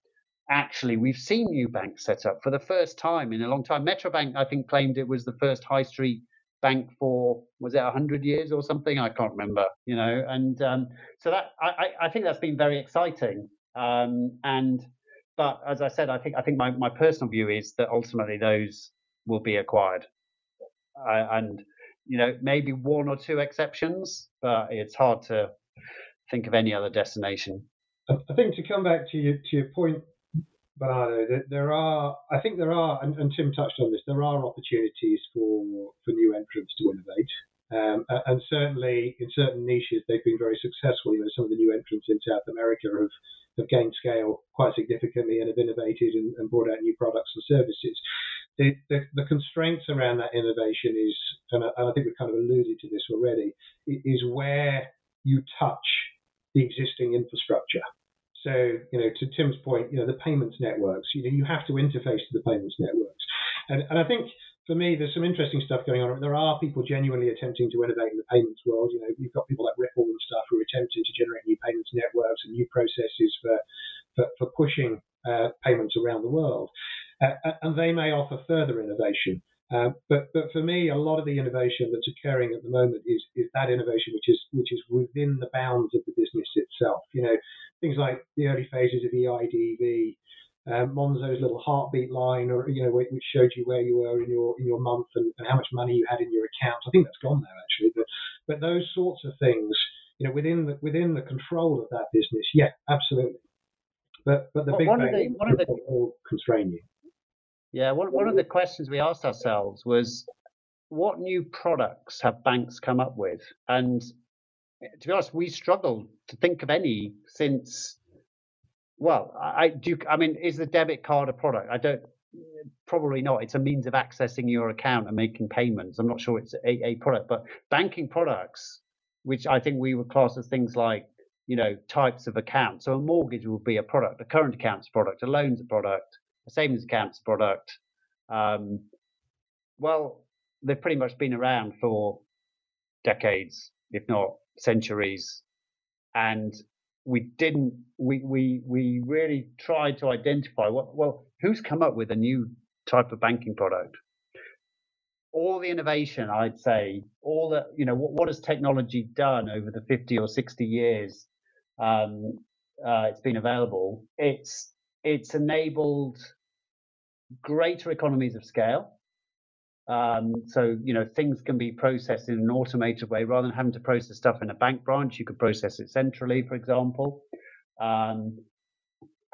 actually we've seen new banks set up for the first time in a long time. Metrobank, I think, claimed it was the first high street bank for was it 100 years or something? I can't remember you know and um, so that I, I think that's been very exciting um, and but as i said i think i think my, my personal view is that ultimately those will be acquired. Uh, and you know maybe one or two exceptions but it's hard to think of any other destination. I think to come back to your to your point Bernardo, there are, I think there are, and, and, Tim touched on this, there are opportunities for, for new entrants to innovate. Um, and certainly in certain niches, they've been very successful. You know, some of the new entrants in South America have, have gained scale quite significantly and have innovated and, and brought out new products and services. The, the, the, constraints around that innovation is, and I, and I think we've kind of alluded to this already, is where you touch the existing infrastructure. So, you know, to Tim's point, you know, the payments networks, you know, you have to interface to the payments networks. And, and I think for me, there's some interesting stuff going on. There are people genuinely attempting to innovate in the payments world. You know, you've got people like Ripple and stuff who are attempting to generate new payments networks and new processes for, for, for pushing uh, payments around the world. Uh, and they may offer further innovation. Uh, but but for me, a lot of the innovation that's occurring at the moment is is that innovation which is which is within the bounds of the business itself. You know, things like the early phases of EIDV, um, Monzo's little heartbeat line, or you know, which showed you where you were in your in your month and, and, how much money you had in your account. I think that's gone now actually, but but those sorts of things, you know, within the within the control of that business, yeah, absolutely. But but the well, big one of the, one of the will constrain you. Yeah, one one of the questions we asked ourselves was, what new products have banks come up with, and to be honest, we struggle to think of any since. Well, I do. I mean, is the debit card a product? I don't. Probably not. It's a means of accessing your account and making payments. I'm not sure it's a, a product, but banking products, which I think we would class as things like, you know, types of accounts. So a mortgage will be a product, a current accounts product, a loans product, a savings accounts product. Um, well, they've pretty much been around for decades, if not centuries, and we didn't. We we we really tried to identify what well who's come up with a new type of banking product. All the innovation, I'd say, all the you know what, what has technology done over the fifty or sixty years um, uh, it's been available? It's it's enabled greater economies of scale um, so, you know, things can be processed in an automated way rather than having to process stuff in a bank branch. You could process it centrally, for example. Um,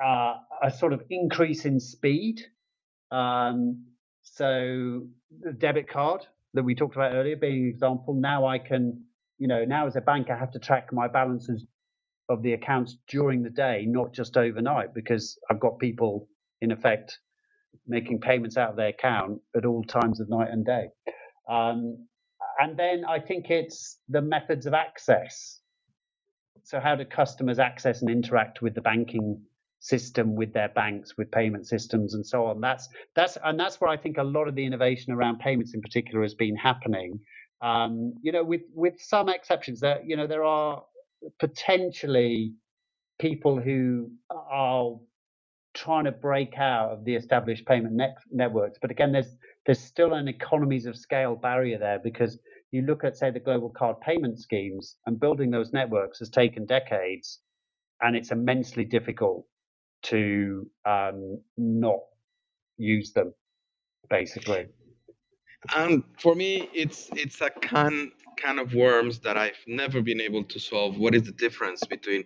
uh, a sort of increase in speed. Um, so, the debit card that we talked about earlier being an example. Now I can, you know, now as a bank, I have to track my balances of the accounts during the day, not just overnight, because I've got people in effect making payments out of their account at all times of night and day. Um, and then I think it's the methods of access. So, how do customers access and interact with the banking system, with their banks, with payment systems, and so on? That's that's and that's where I think a lot of the innovation around payments, in particular, has been happening. Um, you know, with with some exceptions, that you know there are potentially people who are trying to break out of the established payment net- networks. But again, there's there's still an economies of scale barrier there because you look at say the global card payment schemes and building those networks has taken decades, and it's immensely difficult to um, not use them, basically. And for me, it's it's a can can of worms that I've never been able to solve. What is the difference between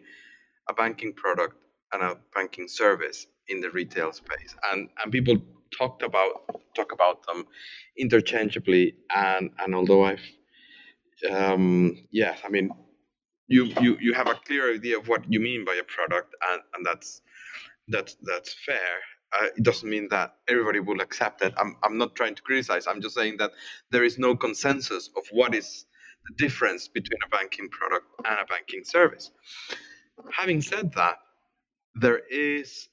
a banking product and a banking service in the retail space? And and people talked about talk about them interchangeably. And and although I've um, yeah, I mean, you you you have a clear idea of what you mean by a product, and and that's that's that's fair. Uh, it doesn't mean that everybody will accept it. I'm, I'm not trying to criticize. I'm just saying that there is no consensus of what is the difference between a banking product and a banking service. Having said that, there is,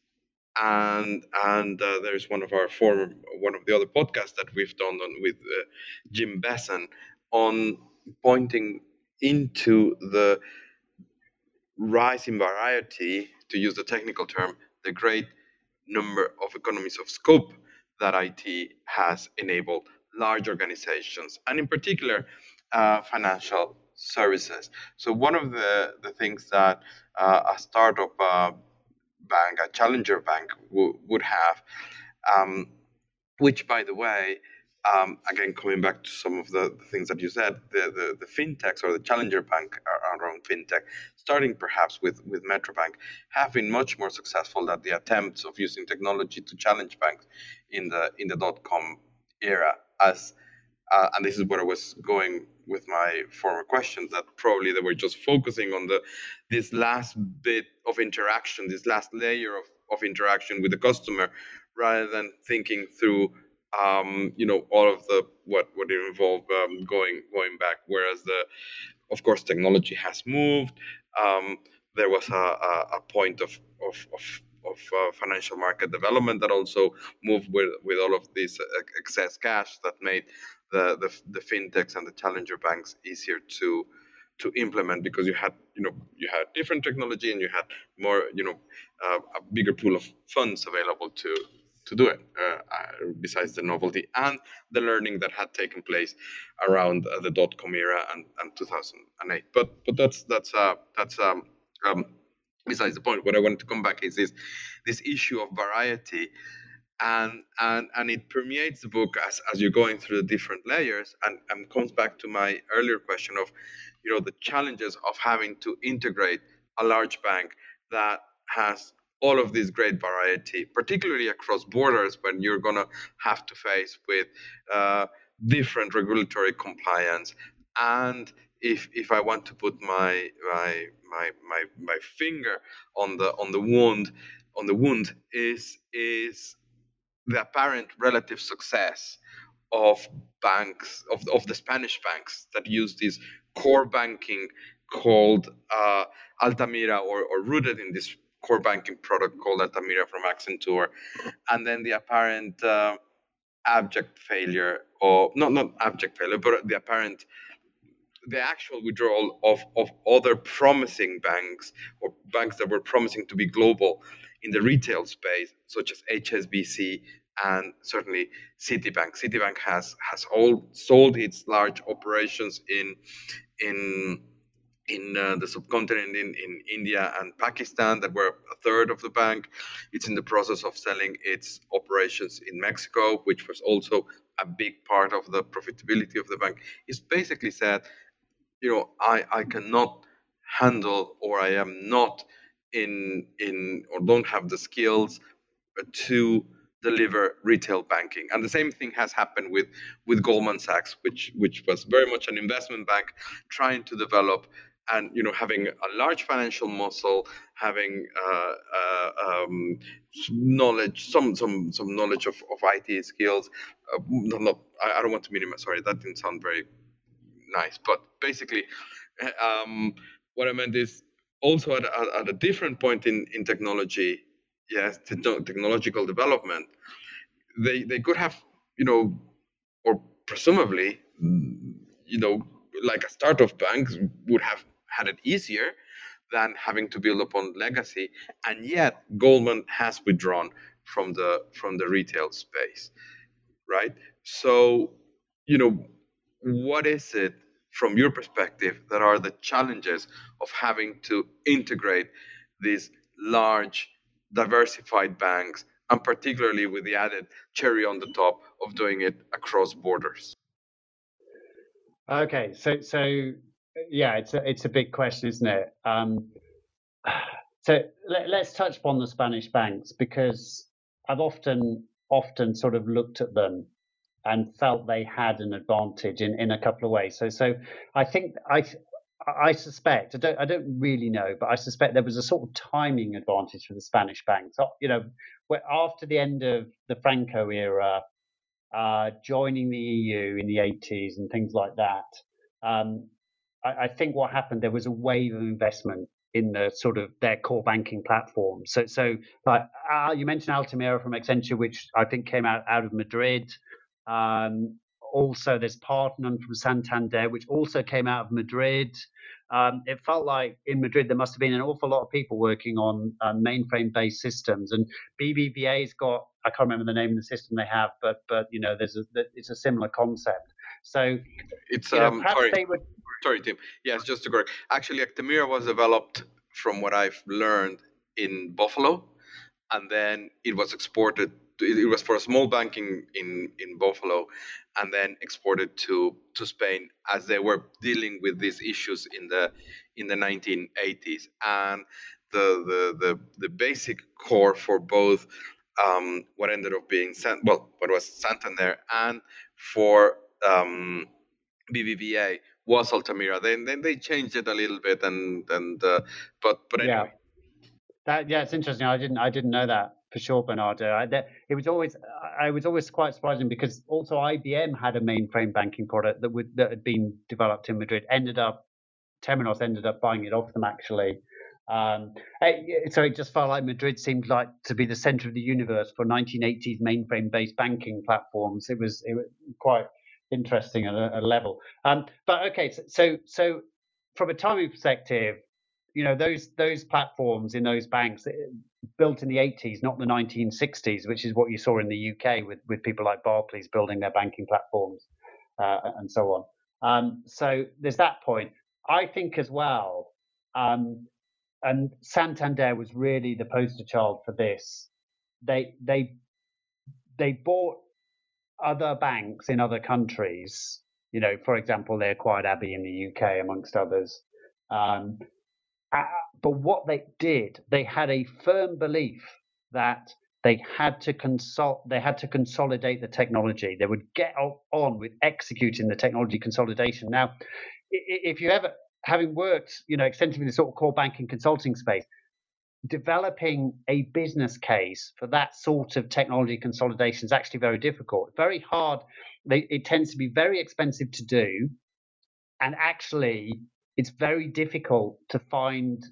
and and uh, there's one of our former one of the other podcasts that we've done on with uh, Jim Bessen on pointing into the rise in variety, to use the technical term, the great number of economies of scope that IT has enabled large organizations, and in particular, uh, financial services. So one of the, the things that uh, a startup uh, bank, a challenger bank, w- would have, um, which, by the way, um, again, coming back to some of the, the things that you said, the, the, the, fintechs or the challenger bank around fintech, starting perhaps with, with Metrobank, have been much more successful than the attempts of using technology to challenge banks in the in the dot com era. As uh, and this is where I was going with my former question that probably they were just focusing on the this last bit of interaction, this last layer of, of interaction with the customer, rather than thinking through um, you know all of the what it involved um, going going back. Whereas the of course technology has moved. Um, there was a, a, a point of of, of of uh, financial market development that also moved with, with all of this excess cash that made the, the, the fintechs and the challenger banks easier to to implement because you had you know you had different technology and you had more you know uh, a bigger pool of funds available to to do it uh, uh besides the novelty and the learning that had taken place around uh, the dot com era and, and 2008 but but that's that's uh that's um, um besides the point what i wanted to come back is this this issue of variety and and and it permeates the book as as you're going through the different layers and and comes back to my earlier question of you know the challenges of having to integrate a large bank that has all of this great variety particularly across borders when you're going to have to face with uh, different regulatory compliance. And if if i want to put my my my my, my finger on the on the wound on the wound is is the apparent relative success of banks of, of the Spanish banks that use this core banking called uh, Altamira or, or rooted in this core banking product called Altamira from Accenture, and then the apparent uh, abject failure or not not abject failure, but the apparent the actual withdrawal of, of other promising banks or banks that were promising to be global in the retail space, such as HSBC and certainly Citibank. Citibank has has all sold its large operations in in in uh, the subcontinent in, in India and Pakistan that were a third of the bank. It's in the process of selling its operations in Mexico, which was also a big part of the profitability of the bank. It's basically said, you know, I, I cannot handle or I am not in in or don't have the skills to deliver retail banking. And the same thing has happened with, with Goldman Sachs, which which was very much an investment bank trying to develop and you know having a large financial muscle, having uh, uh, um, knowledge, some some some knowledge of, of IT skills. Uh, I, don't want to minimize. Sorry, that didn't sound very nice. But basically, um, what I meant is also at, at, at a different point in in technology yes, technological development, they they could have, you know, or presumably, you know, like a startup bank would have had it easier than having to build upon legacy, and yet Goldman has withdrawn from the from the retail space, right? So, you know, what is it from your perspective that are the challenges of having to integrate these large diversified banks and particularly with the added cherry on the top of doing it across borders okay so so yeah it's a, it's a big question isn't it um, so let, let's touch upon the spanish banks because i've often often sort of looked at them and felt they had an advantage in, in a couple of ways. So so I think I I suspect I don't I don't really know, but I suspect there was a sort of timing advantage for the Spanish banks. You know, after the end of the Franco era, uh, joining the EU in the 80s and things like that. Um, I, I think what happened there was a wave of investment in the sort of their core banking platform. So, so like uh, you mentioned Altamira from Accenture, which I think came out out of Madrid. Um, also, there's Partenon from Santander, which also came out of Madrid. Um, it felt like in Madrid there must have been an awful lot of people working on uh, mainframe-based systems, and BBVA's got I can't remember the name of the system they have, but but you know there's a it's a similar concept. So it's um sorry would... sorry Tim yes just to correct actually Altamira was developed from what I've learned in Buffalo, and then it was exported it was for a small bank in, in, in Buffalo and then exported to, to Spain as they were dealing with these issues in the in the 1980s. And the the the, the basic core for both um, what ended up being sent, well what was Santander and for um, BBVA was Altamira. Then then they changed it a little bit and and uh, but but anyway. Yeah. That yeah, it's interesting. I didn't I didn't know that for sure, Bernardo. I, that, it was always I was always quite surprising because also IBM had a mainframe banking product that would that had been developed in Madrid. Ended up Temenos ended up buying it off them actually. Um, it, so it just felt like Madrid seemed like to be the center of the universe for 1980s mainframe-based banking platforms. It was it was quite interesting at a, a level. Um, but okay, so, so so from a timing perspective, you know those those platforms in those banks eh, built in the 80s not the 1960s which is what you saw in the uk with with people like barclays building their banking platforms uh, and so on. Um, so there's that point. I think as well um, and santander was really the poster child for this. They they they bought other banks in other countries you know for example they acquired abbey in the uk amongst others. Um, Uh, but what they did, they had a firm belief that they had to consult, they had to consolidate the technology. They would get on with executing the technology consolidation. Now, if you ever, having worked, you know, extensively in the sort of core banking consulting space, developing a business case for that sort of technology consolidation is actually very difficult, very hard. It tends to be very expensive to do, and actually it's very difficult to find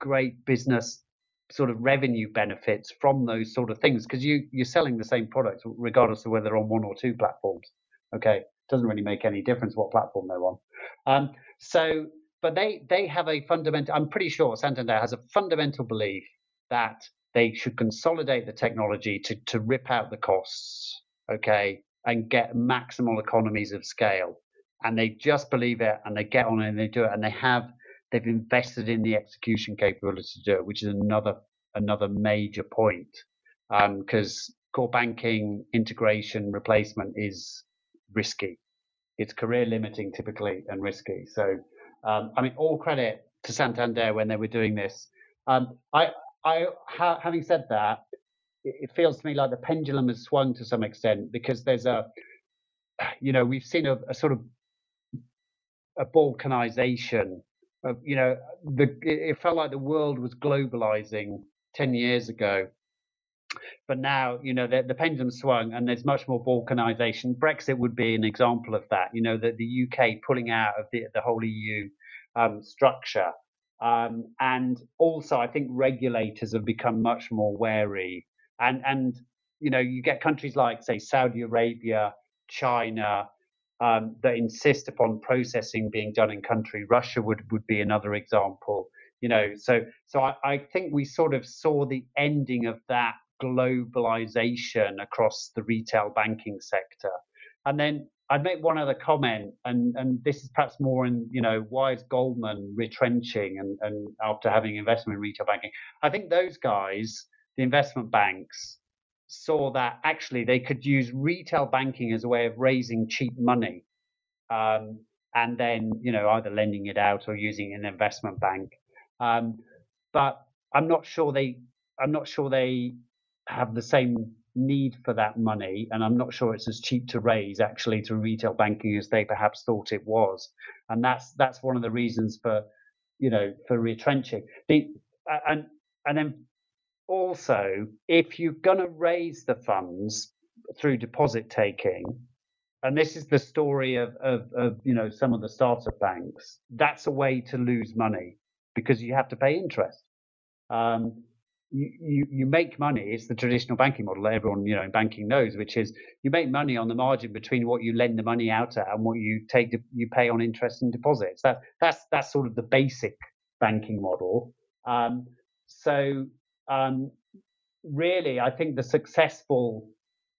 great business sort of revenue benefits from those sort of things because you you're selling the same products regardless of whether they're on one or two platforms. Okay, doesn't really make any difference what platform they're on. Um, so, but they they have a fundamental. I'm pretty sure Santander has a fundamental belief that they should consolidate the technology to to rip out the costs. Okay, and get maximal economies of scale and they just believe it and they get on and they do it and they have they've invested in the execution capability to do it, which is another another major point because um, core banking integration replacement is risky. It's career limiting typically and risky. So um, I mean, all credit to Santander when they were doing this. Um, I, I, ha- having said that, it, it feels to me like the pendulum has swung to some extent because there's a, you know, we've seen a, a sort of a balkanization of you know the it felt like the world was globalizing 10 years ago. But now you know the, the pendulum swung and there's much more balkanization. Brexit would be an example of that you know that the uk pulling out of the, the whole eu um, structure. Um, and also i think regulators have become much more wary. And and you know you get countries like say saudi arabia china um, that insist upon processing being done in country. Russia would, would be another example. You know, so so I, I think we sort of saw the ending of that globalization across the retail banking sector. And then I'd make one other comment, and, and this is perhaps more in, you know, why is Goldman retrenching and, and after having investment in retail banking? I think those guys, the investment banks, saw that actually they could use retail banking as a way of raising cheap money um, and then you know either lending it out or using an investment bank. Um, but i'm not sure they i'm not sure they have the same need for that money and i'm not sure it's as cheap to raise actually through retail banking as they perhaps thought it was. And that's that's one of the reasons for you know for retrenching. The and and then also, if you're going to raise the funds through deposit taking, and this is the story of, of, of, you know some of the startup banks, that's a way to lose money because you have to pay interest. Um, you, you, you make money. It's the traditional banking model that everyone you know in banking knows, which is you make money on the margin between what you lend the money out at and what you take you pay on interest and deposits. That that's that's sort of the basic banking model. Um, so um, really, I think the successful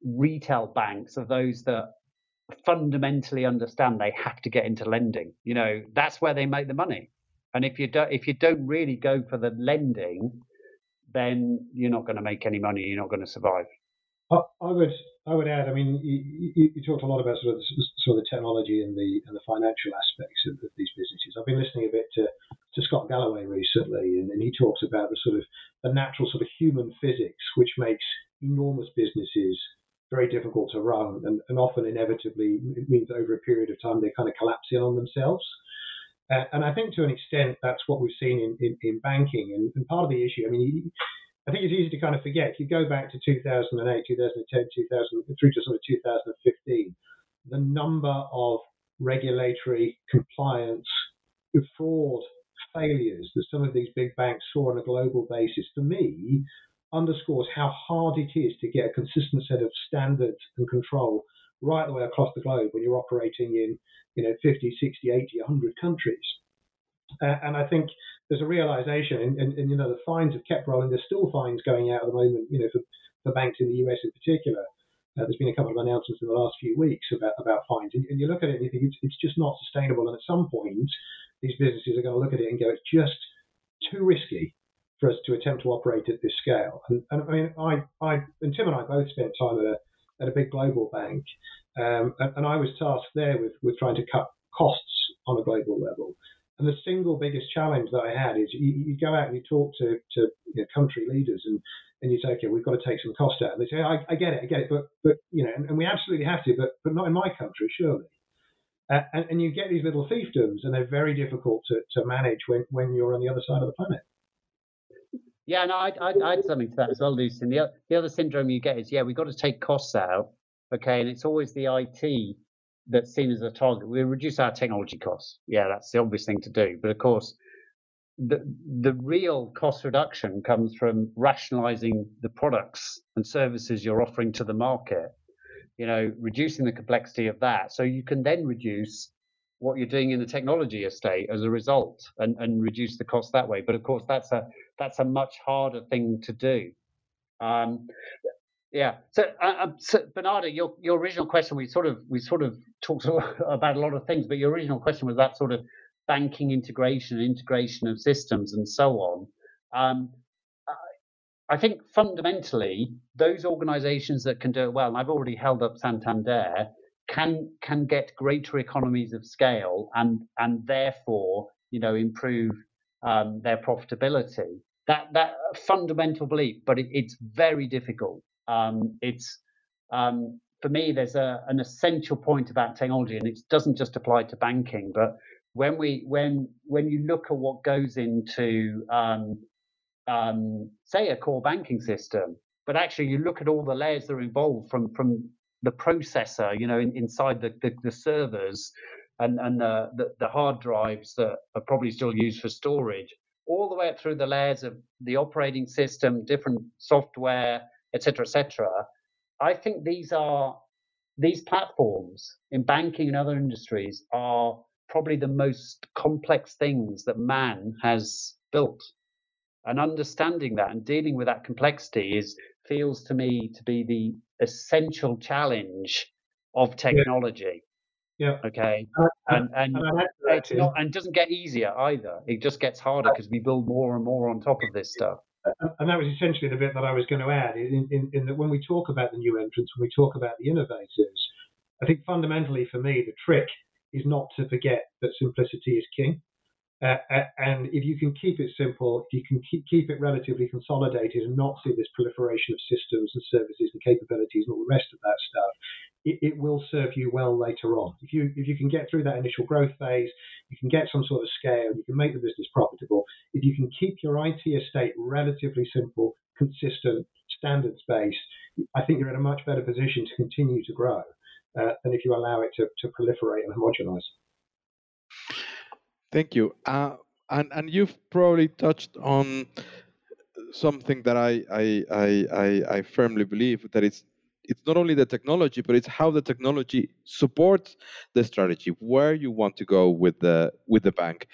retail banks are those that fundamentally understand they have to get into lending. You know, that's where they make the money. And if you don't, if you don't really go for the lending, then you're not going to make any money. You're not going to survive. I, I would, I would add. I mean, you, you, talked a lot about sort of sort of the technology and the and the financial aspects of, of these businesses. I've been listening a bit to to Scott Galloway recently, and, and he talks about the sort of the natural sort of human physics, which makes enormous businesses very difficult to run, and, and often inevitably it means over a period of time they kind of collapse in on themselves. Uh, and I think to an extent that's what we've seen in, in, in banking. And, and, part of the issue, I mean, I think it's easy to kind of forget. If you go back to 2008, 2010, 2000, through to sort of 2015, the number of regulatory compliance, fraud failures that some of these big banks saw on a global basis, for me, underscores how hard it is to get a consistent set of standards and control right the way across the globe when you're operating in, you know, 50, 60, 80, 100 countries. Uh, and I think there's a realization, and, and, and, you know, the fines have kept rolling. There's still fines going out at the moment, you know, for, for banks in the US in particular. Uh, there's been a couple of announcements in the last few weeks about, about fines, and, and you look at it and you think it's, it's just not sustainable. And at some point, these businesses are going to look at it and go, it's just too risky for us to attempt to operate at this scale. And, and I mean, I, I and Tim and I both spent time at a at a big global bank, um, and, and, I was tasked there with with trying to cut costs on a global level. And the single biggest challenge that I had is you, you go out and you talk to to you know, country leaders and and you say, okay, we've got to take some cost out. And they say, I, I get it, I get it, but but you know, and, and we absolutely have to, but but not in my country, surely. Uh, and, and, you get these little fiefdoms, and they're very difficult to, to manage when, when you're on the other side of the planet. Yeah, no, I'd, I'd, I'd something to that as well, Lucian. The, the other syndrome you get is, yeah, we've got to take costs out, okay, and it's always the IT that's seen as a target. We reduce our technology costs. Yeah, that's the obvious thing to do. But of course, the the real cost reduction comes from rationalizing the products and services you're offering to the market you know, reducing the complexity of that. So you can then reduce what you're doing in the technology estate as a result and, and reduce the cost that way. But of course, that's a that's a much harder thing to do. Um, yeah. So, uh, um, so Bernardo, your your original question, we sort of we sort of talked about a lot of things, but your original question was that sort of banking integration, integration of systems, and so on. Um, I think fundamentally, those organizations that can do it well, and I've already held up Santander, can can get greater economies of scale and and therefore you know improve um, their profitability. That that fundamental belief, but it, it's very difficult. Um, it's um, for me, there's a, an essential point about technology, and it doesn't just apply to banking, but when we when when you look at what goes into um, um, say, a core banking system, but actually you look at all the layers that are involved from from the processor, you know, in, inside the, the, the, servers and, and the, the, the, hard drives that are probably still used for storage, all the way up through the layers of the operating system, different software, etc., etc. I think these are these platforms in banking and other industries are probably the most complex things that man has built. And understanding that and dealing with that complexity is feels to me to be the essential challenge of technology. Yeah. Okay. Uh, and and, and it's not and doesn't get easier either. It just gets harder because we build more and more on top of this stuff. And that was essentially the bit that I was going to add. In, in, in that when we talk about the new entrants, when we talk about the innovators, I think fundamentally for me the trick is not to forget that simplicity is king. Uh, uh, and if you can keep it simple, if you can keep, keep it relatively consolidated and not see this proliferation of systems and services and capabilities and all the rest of that stuff, it, it, will serve you well later on. If you if you can get through that initial growth phase, you can get some sort of scale, you can make the business profitable. If you can keep your IT estate relatively simple, consistent, standards based, I think you're in a much better position to continue to grow uh, than if you allow it to, to proliferate and homogenize. Thank you. Uh, and and you've probably touched on something that I I, I, I, I firmly believe that it's it's not only the technology, but it's how the technology supports the strategy, where you want to go with the with the bank.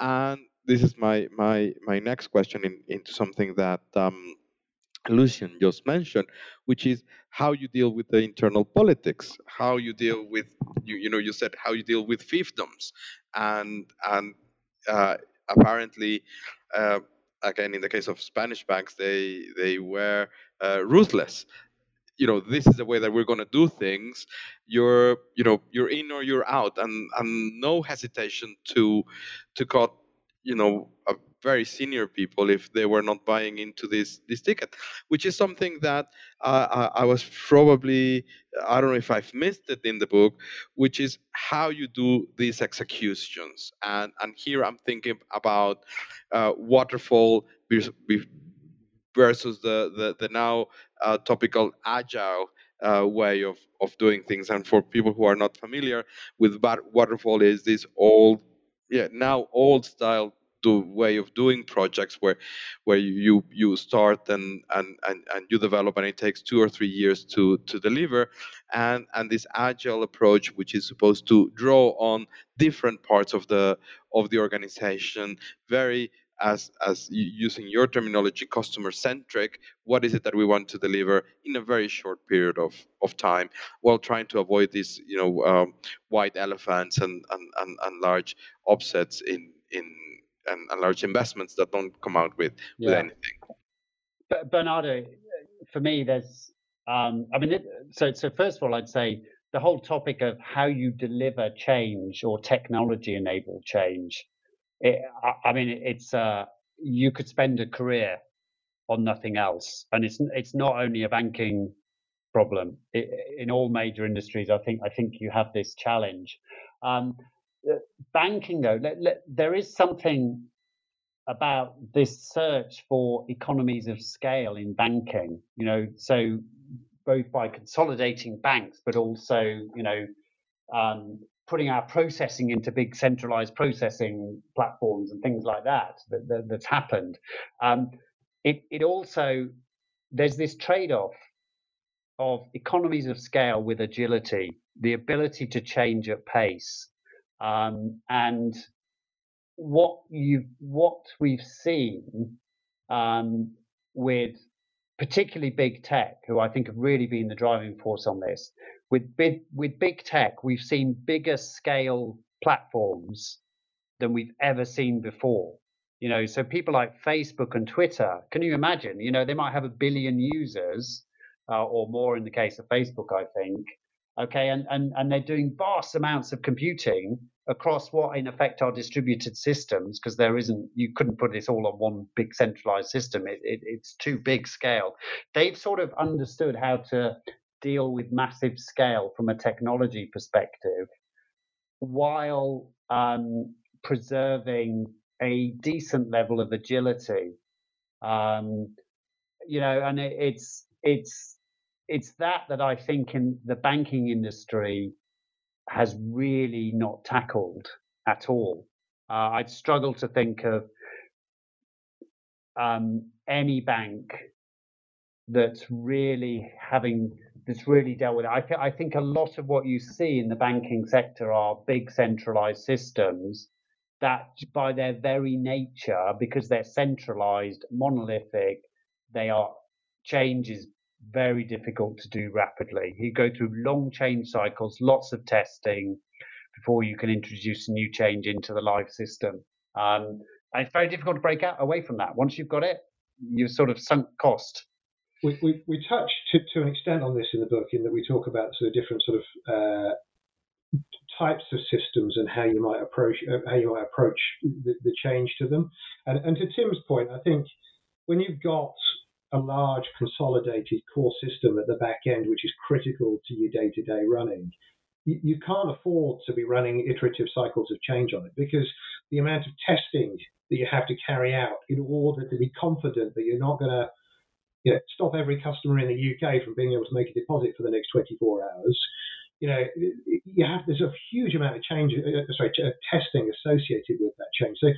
And this is my my my next question in, into something that um, Lucian just mentioned, which is how you deal with the internal politics, how you deal with you you know you said how you deal with fiefdoms, and and uh, apparently. Uh, again, in the case of Spanish banks, they they were uh, ruthless. You know, this is the way that we're going to do things. You're, you know, you're in or you're out, and and no hesitation to to cut, you know, very senior people if they were not buying into this this ticket, which is something that uh, I, I, was probably I don't know if I've missed it in the book, which is how you do these executions, and and here I'm thinking about uh, waterfall versus the the, the now uh, topical agile uh, way of, of doing things. And for people who are not familiar with waterfall, is this old, yeah, now old style do, way of doing projects where where you you start and, and and and you develop and it takes two or three years to to deliver and and this agile approach which is supposed to draw on different parts of the of the organization very as as using your terminology customer centric what is it that we want to deliver in a very short period of of time while trying to avoid these you know um, white elephants and, and and, and large offsets in in and, and large investments that don't come out with yeah. with anything. But Bernardo, for me, there's um, I mean, it, so so first of all, I'd say the whole topic of how you deliver change or technology enabled change. It, I, I, mean, it's uh, you could spend a career on nothing else, and it's it's not only a banking problem. It, in all major industries, I think I think you have this challenge. Um, banking, though, let, let, there is something about this search for economies of scale in banking. You know, so both by consolidating banks, but also, you know, um, putting our processing into big centralized processing platforms and things like that, that, that that's happened. Um, it, it also there's this trade-off of economies of scale with agility, the ability to change at pace. Um, and what you what we've seen um, with particularly big tech, who I think have really been the driving force on this. With big with big tech, we've seen bigger scale platforms than we've ever seen before. You know, so people like Facebook and Twitter, can you imagine? You know, they might have a billion users uh, or more in the case of Facebook, I think, okay, and, and, and they're doing vast amounts of computing across what in effect are distributed systems because there isn't you couldn't put this all on one big centralized system it, it, it's too big scale they've sort of understood how to deal with massive scale from a technology perspective while um, preserving a decent level of agility um, you know and it, it's it's it's that that I think in the banking industry has really not tackled at all. Uh, I'd struggle to think of um, any bank that's really having that's really dealt with it. I, th- I think a lot of what you see in the banking sector are big centralized systems that, by their very nature, because they're centralized, monolithic, they are change is very difficult to do rapidly. You go through long change cycles, lots of testing before you can introduce a new change into the live system. Um, and it's very difficult to break out away from that. Once you've got it, you've sort of sunk cost. We, we, we touch to, to an extent on this in the book in that we talk about sort of different sort of uh, types of systems and how you might approach uh, how you might approach the, the change to them. And, and to Tim's point, I think when you've got a large consolidated core system at the back end, which is critical to your day to day running, you, you, can't afford to be running iterative cycles of change on it because the amount of testing that you have to carry out in order to be confident that you're not going to you know, stop every customer in the UK from being able to make a deposit for the next 24 hours you know, you have there's a huge amount of change, uh, uh sorry, testing associated with that change. So,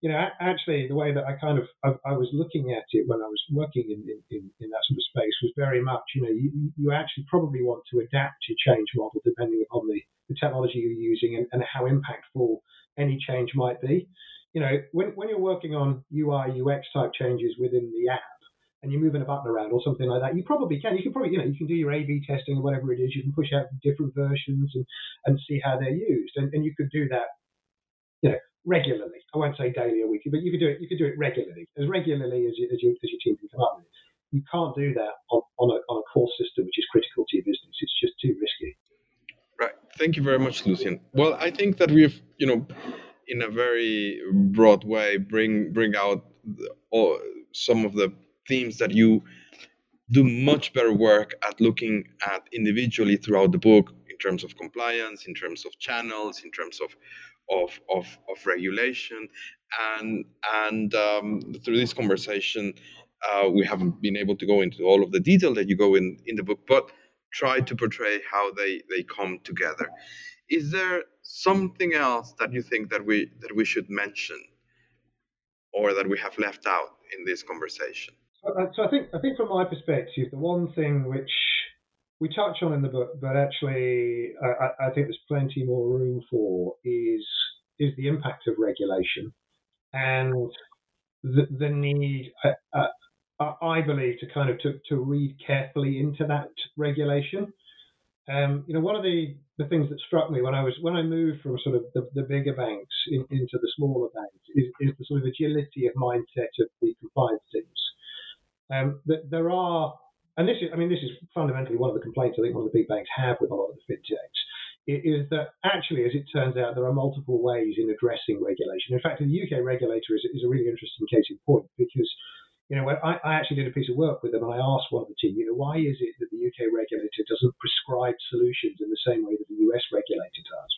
you know, actually, the way that I kind of I, I was looking at it when I was working in, in, in, that sort of space was very much, you know, you, you actually probably want to adapt your change model depending upon the, the technology you're using and, and how impactful any change might be. You know, when, when you're working on UI UX type changes within the app and you're moving a button around or something like that, you probably can. You can probably, you know, you can do your A/B testing or whatever it is. You can push out different versions and, and see how they're used, and, and you could do that, you know, regularly. I won't say daily or weekly, but you could do it. You could do it regularly, as regularly as you, as, you, as your team can come up with. You can't do that on, on a on a core system which is critical to your business. It's just too risky. Right. Thank you very much, Lucian. Well, I think that we've, you know, in a very broad way, bring bring out the, all, some of the themes that you do much better work at looking at individually throughout the book in terms of compliance, in terms of channels, in terms of of of, of regulation, and and um, through this conversation, uh, we haven't been able to go into all of the detail that you go in in the book, but try to portray how they they come together. Is there something else that you think that we that we should mention, or that we have left out in this conversation? Uh, so I think I think from my perspective, the one thing which we touch on in the book, but actually I, I think there's plenty more room for is is the impact of regulation and the, the need. Uh, uh, I believe to kind of to, to read carefully into that regulation. Um, you know, one of the, the things that struck me when I was when I moved from sort of the, the bigger banks in, into the smaller banks is, is the sort of agility of mindset of the compliance teams. Um, there are, and this is, I mean, this is fundamentally one of the complaints I think one of the big banks have with a lot of the fintechs, is that actually, as it turns out, there are multiple ways in addressing regulation. In fact, the UK regulator is, is a really interesting case in point because, you know, I, I actually did a piece of work with them and I asked one of the team, you know, why is it that the UK regulator doesn't prescribe solutions in the same way that the US regulator does?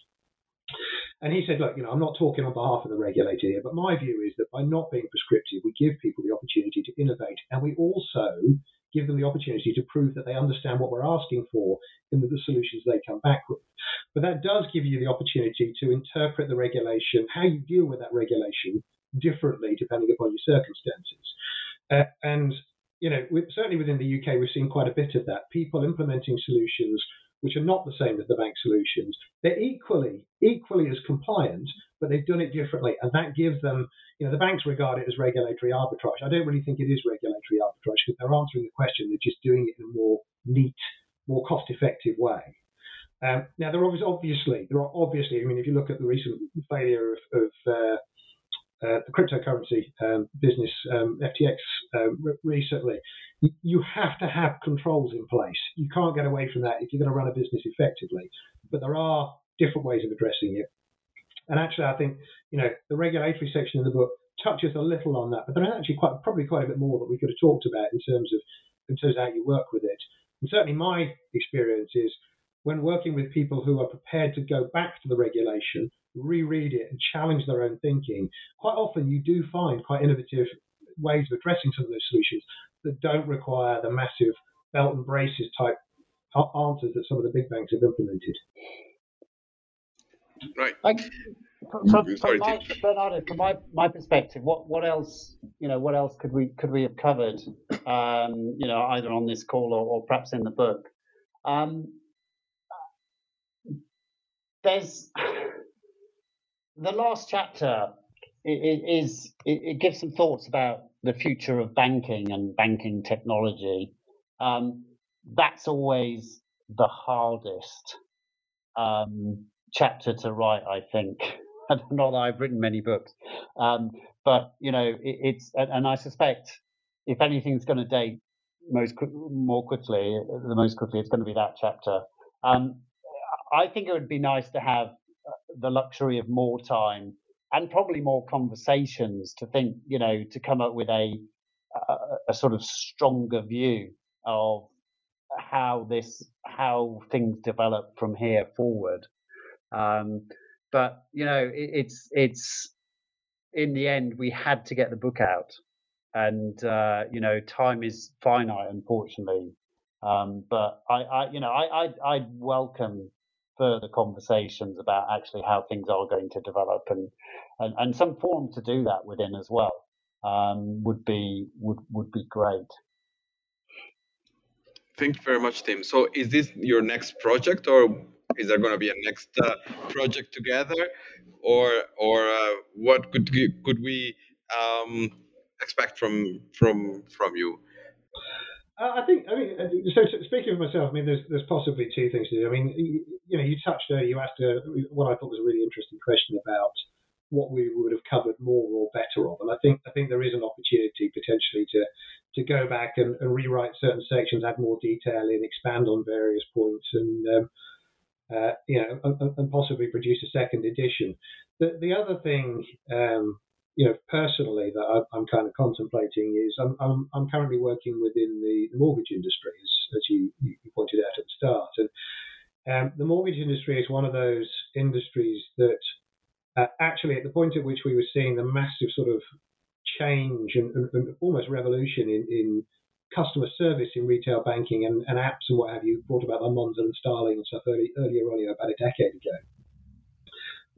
And he said, look, you know, I'm not talking on behalf of the regulator here, but my view is that by not being prescriptive, we give people the opportunity to innovate, and we also give them the opportunity to prove that they understand what we're asking for in the, solutions they come back with. But that does give you the opportunity to interpret the regulation, how you deal with that regulation differently depending upon your circumstances. Uh, and you know, certainly within the UK, we've seen quite a bit of that. People implementing solutions which are not the same as the bank solutions. They're equally equally as compliant, but they've done it differently, and that gives them, you know, the banks regard it as regulatory arbitrage. I don't really think it is regulatory arbitrage because they're answering the question; they're just doing it in a more neat, more cost-effective way. Um, now, there are obviously there are obviously. I mean, if you look at the recent failure of, of uh, uh, the cryptocurrency um, business, um, FTX, uh, recently, you have to have controls in place. You can't get away from that if you're going to run a business effectively. But there are different ways of addressing it. And actually, I think you know the regulatory section of the book touches a little on that, but there is actually quite probably quite a bit more that we could have talked about in terms of in terms of how you work with it. And certainly, my experience is when working with people who are prepared to go back to the regulation, reread it, and challenge their own thinking, quite often you do find quite innovative ways of addressing some of those solutions that don't require the massive belt and braces type answers that some of the big banks have implemented. Right. Like, from, from, from my, Bernardo, from my, my perspective, what, what else you know what else could we could we have covered um, you know either on this call or, or perhaps in the book? Um, there's the last chapter is it, gives some thoughts about the future of banking and banking technology. Um, that's always the hardest um, chapter to write, I think. Not that I've written many books, um, but you know, it, it's and I suspect if anything's going to date most more quickly, the most quickly, it's going to be that chapter. Um, I think it would be nice to have the luxury of more time and probably more conversations to think, you know, to come up with a a, a sort of stronger view of how this how things develop from here forward. Um, but you know, it, it's it's in the end we had to get the book out, and uh, you know, time is finite, unfortunately. Um, but I, I, you know, I, I, I welcome further conversations about actually how things are going to develop and and, and some form to do that within as well um, would be would would be great. Thank you very much, Tim. So, is this your next project, or is there going to be a next uh, project together, or or uh, what could could we um, expect from from from you? Uh, I think. I mean, uh, so, speaking for myself, I mean, there's there's possibly two things to do. I mean, you, know, you touched earlier. You asked a, what I thought was a really interesting question about what we would have covered more or better of. And I think I think there is an opportunity potentially to to go back and, and rewrite certain sections, add more detail in, expand on various points, and um, uh, you know, and, and, possibly produce a second edition. The the other thing. Um, you know, personally, that I, am kind of contemplating is I'm, I'm, I'm currently working within the, mortgage industry, as, as you, you, pointed out at the start, and um, the mortgage industry is one of those industries that uh, actually, at the point at which we were seeing the massive sort of change and, and, and almost revolution in, in, customer service in retail banking and, and, apps and what have you, brought about by Monzo and Starling and stuff early, earlier on, about a decade ago.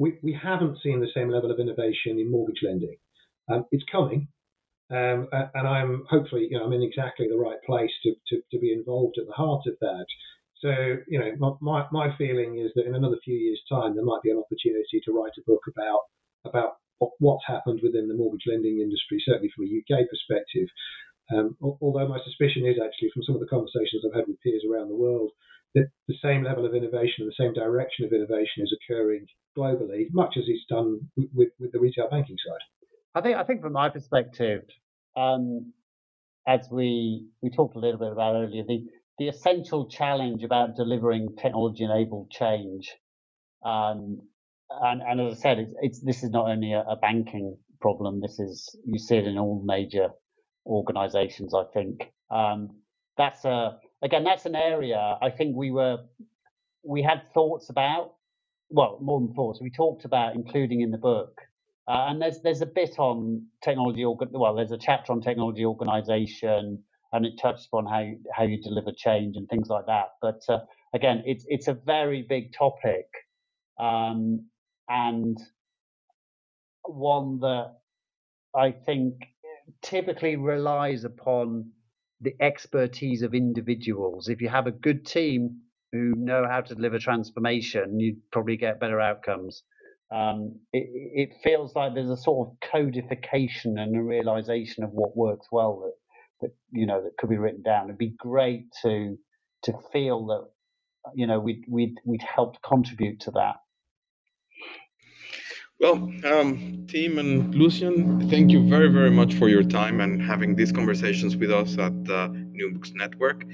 We, we haven't seen the same level of innovation in mortgage lending. Um, it's coming, um, and I'm hopefully, you know, I'm in exactly the right place to, to, to be involved at the heart of that. So, you know, my, my feeling is that in another few years' time, there might be an opportunity to write a book about about what's happened within the mortgage lending industry, certainly from a UK perspective. Um, although my suspicion is actually from some of the conversations I've had with peers around the world that the same level of innovation the same direction of innovation is occurring globally, much as it's done with, with, the retail banking side. I think I think from my perspective, um, as we we talked a little bit about earlier, the the essential challenge about delivering technology enabled change. Um, and, and, as I said, it's, it's this is not only a, a, banking problem. This is you see it in all major organisations. I think um, that's a again that's an area I think we were we had thoughts about. Well, more than thoughts, we talked about including in the book. Uh, and there's there's a bit on technology. Well, there's a chapter on technology organisation and it touches upon how you, how you deliver change and things like that. But uh, again, it's it's a very big topic, um, and one that I think typically relies upon the expertise of individuals. If you have a good team who know how to deliver transformation, you probably get better outcomes. Um, it, it, feels like there's a sort of codification and a realization of what works well that that you know that could be written down. It'd be great to to feel that you know we'd we'd we'd helped contribute to that. Well, um, Tim and Lucian, thank you very, very much for your time and having these conversations with us at the New Books Network.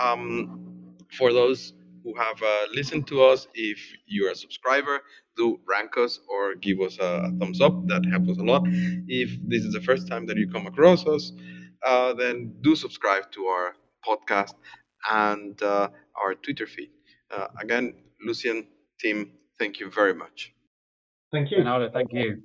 Um, for those who have uh, listened to us, if you're a subscriber, do rank us or give us a, thumbs up. That helps us a lot. If this is the first time that you come across us, uh, then do subscribe to our podcast and uh, our Twitter feed. Uh, again, Lucian, Tim, thank you very much. Thank you. Thank you.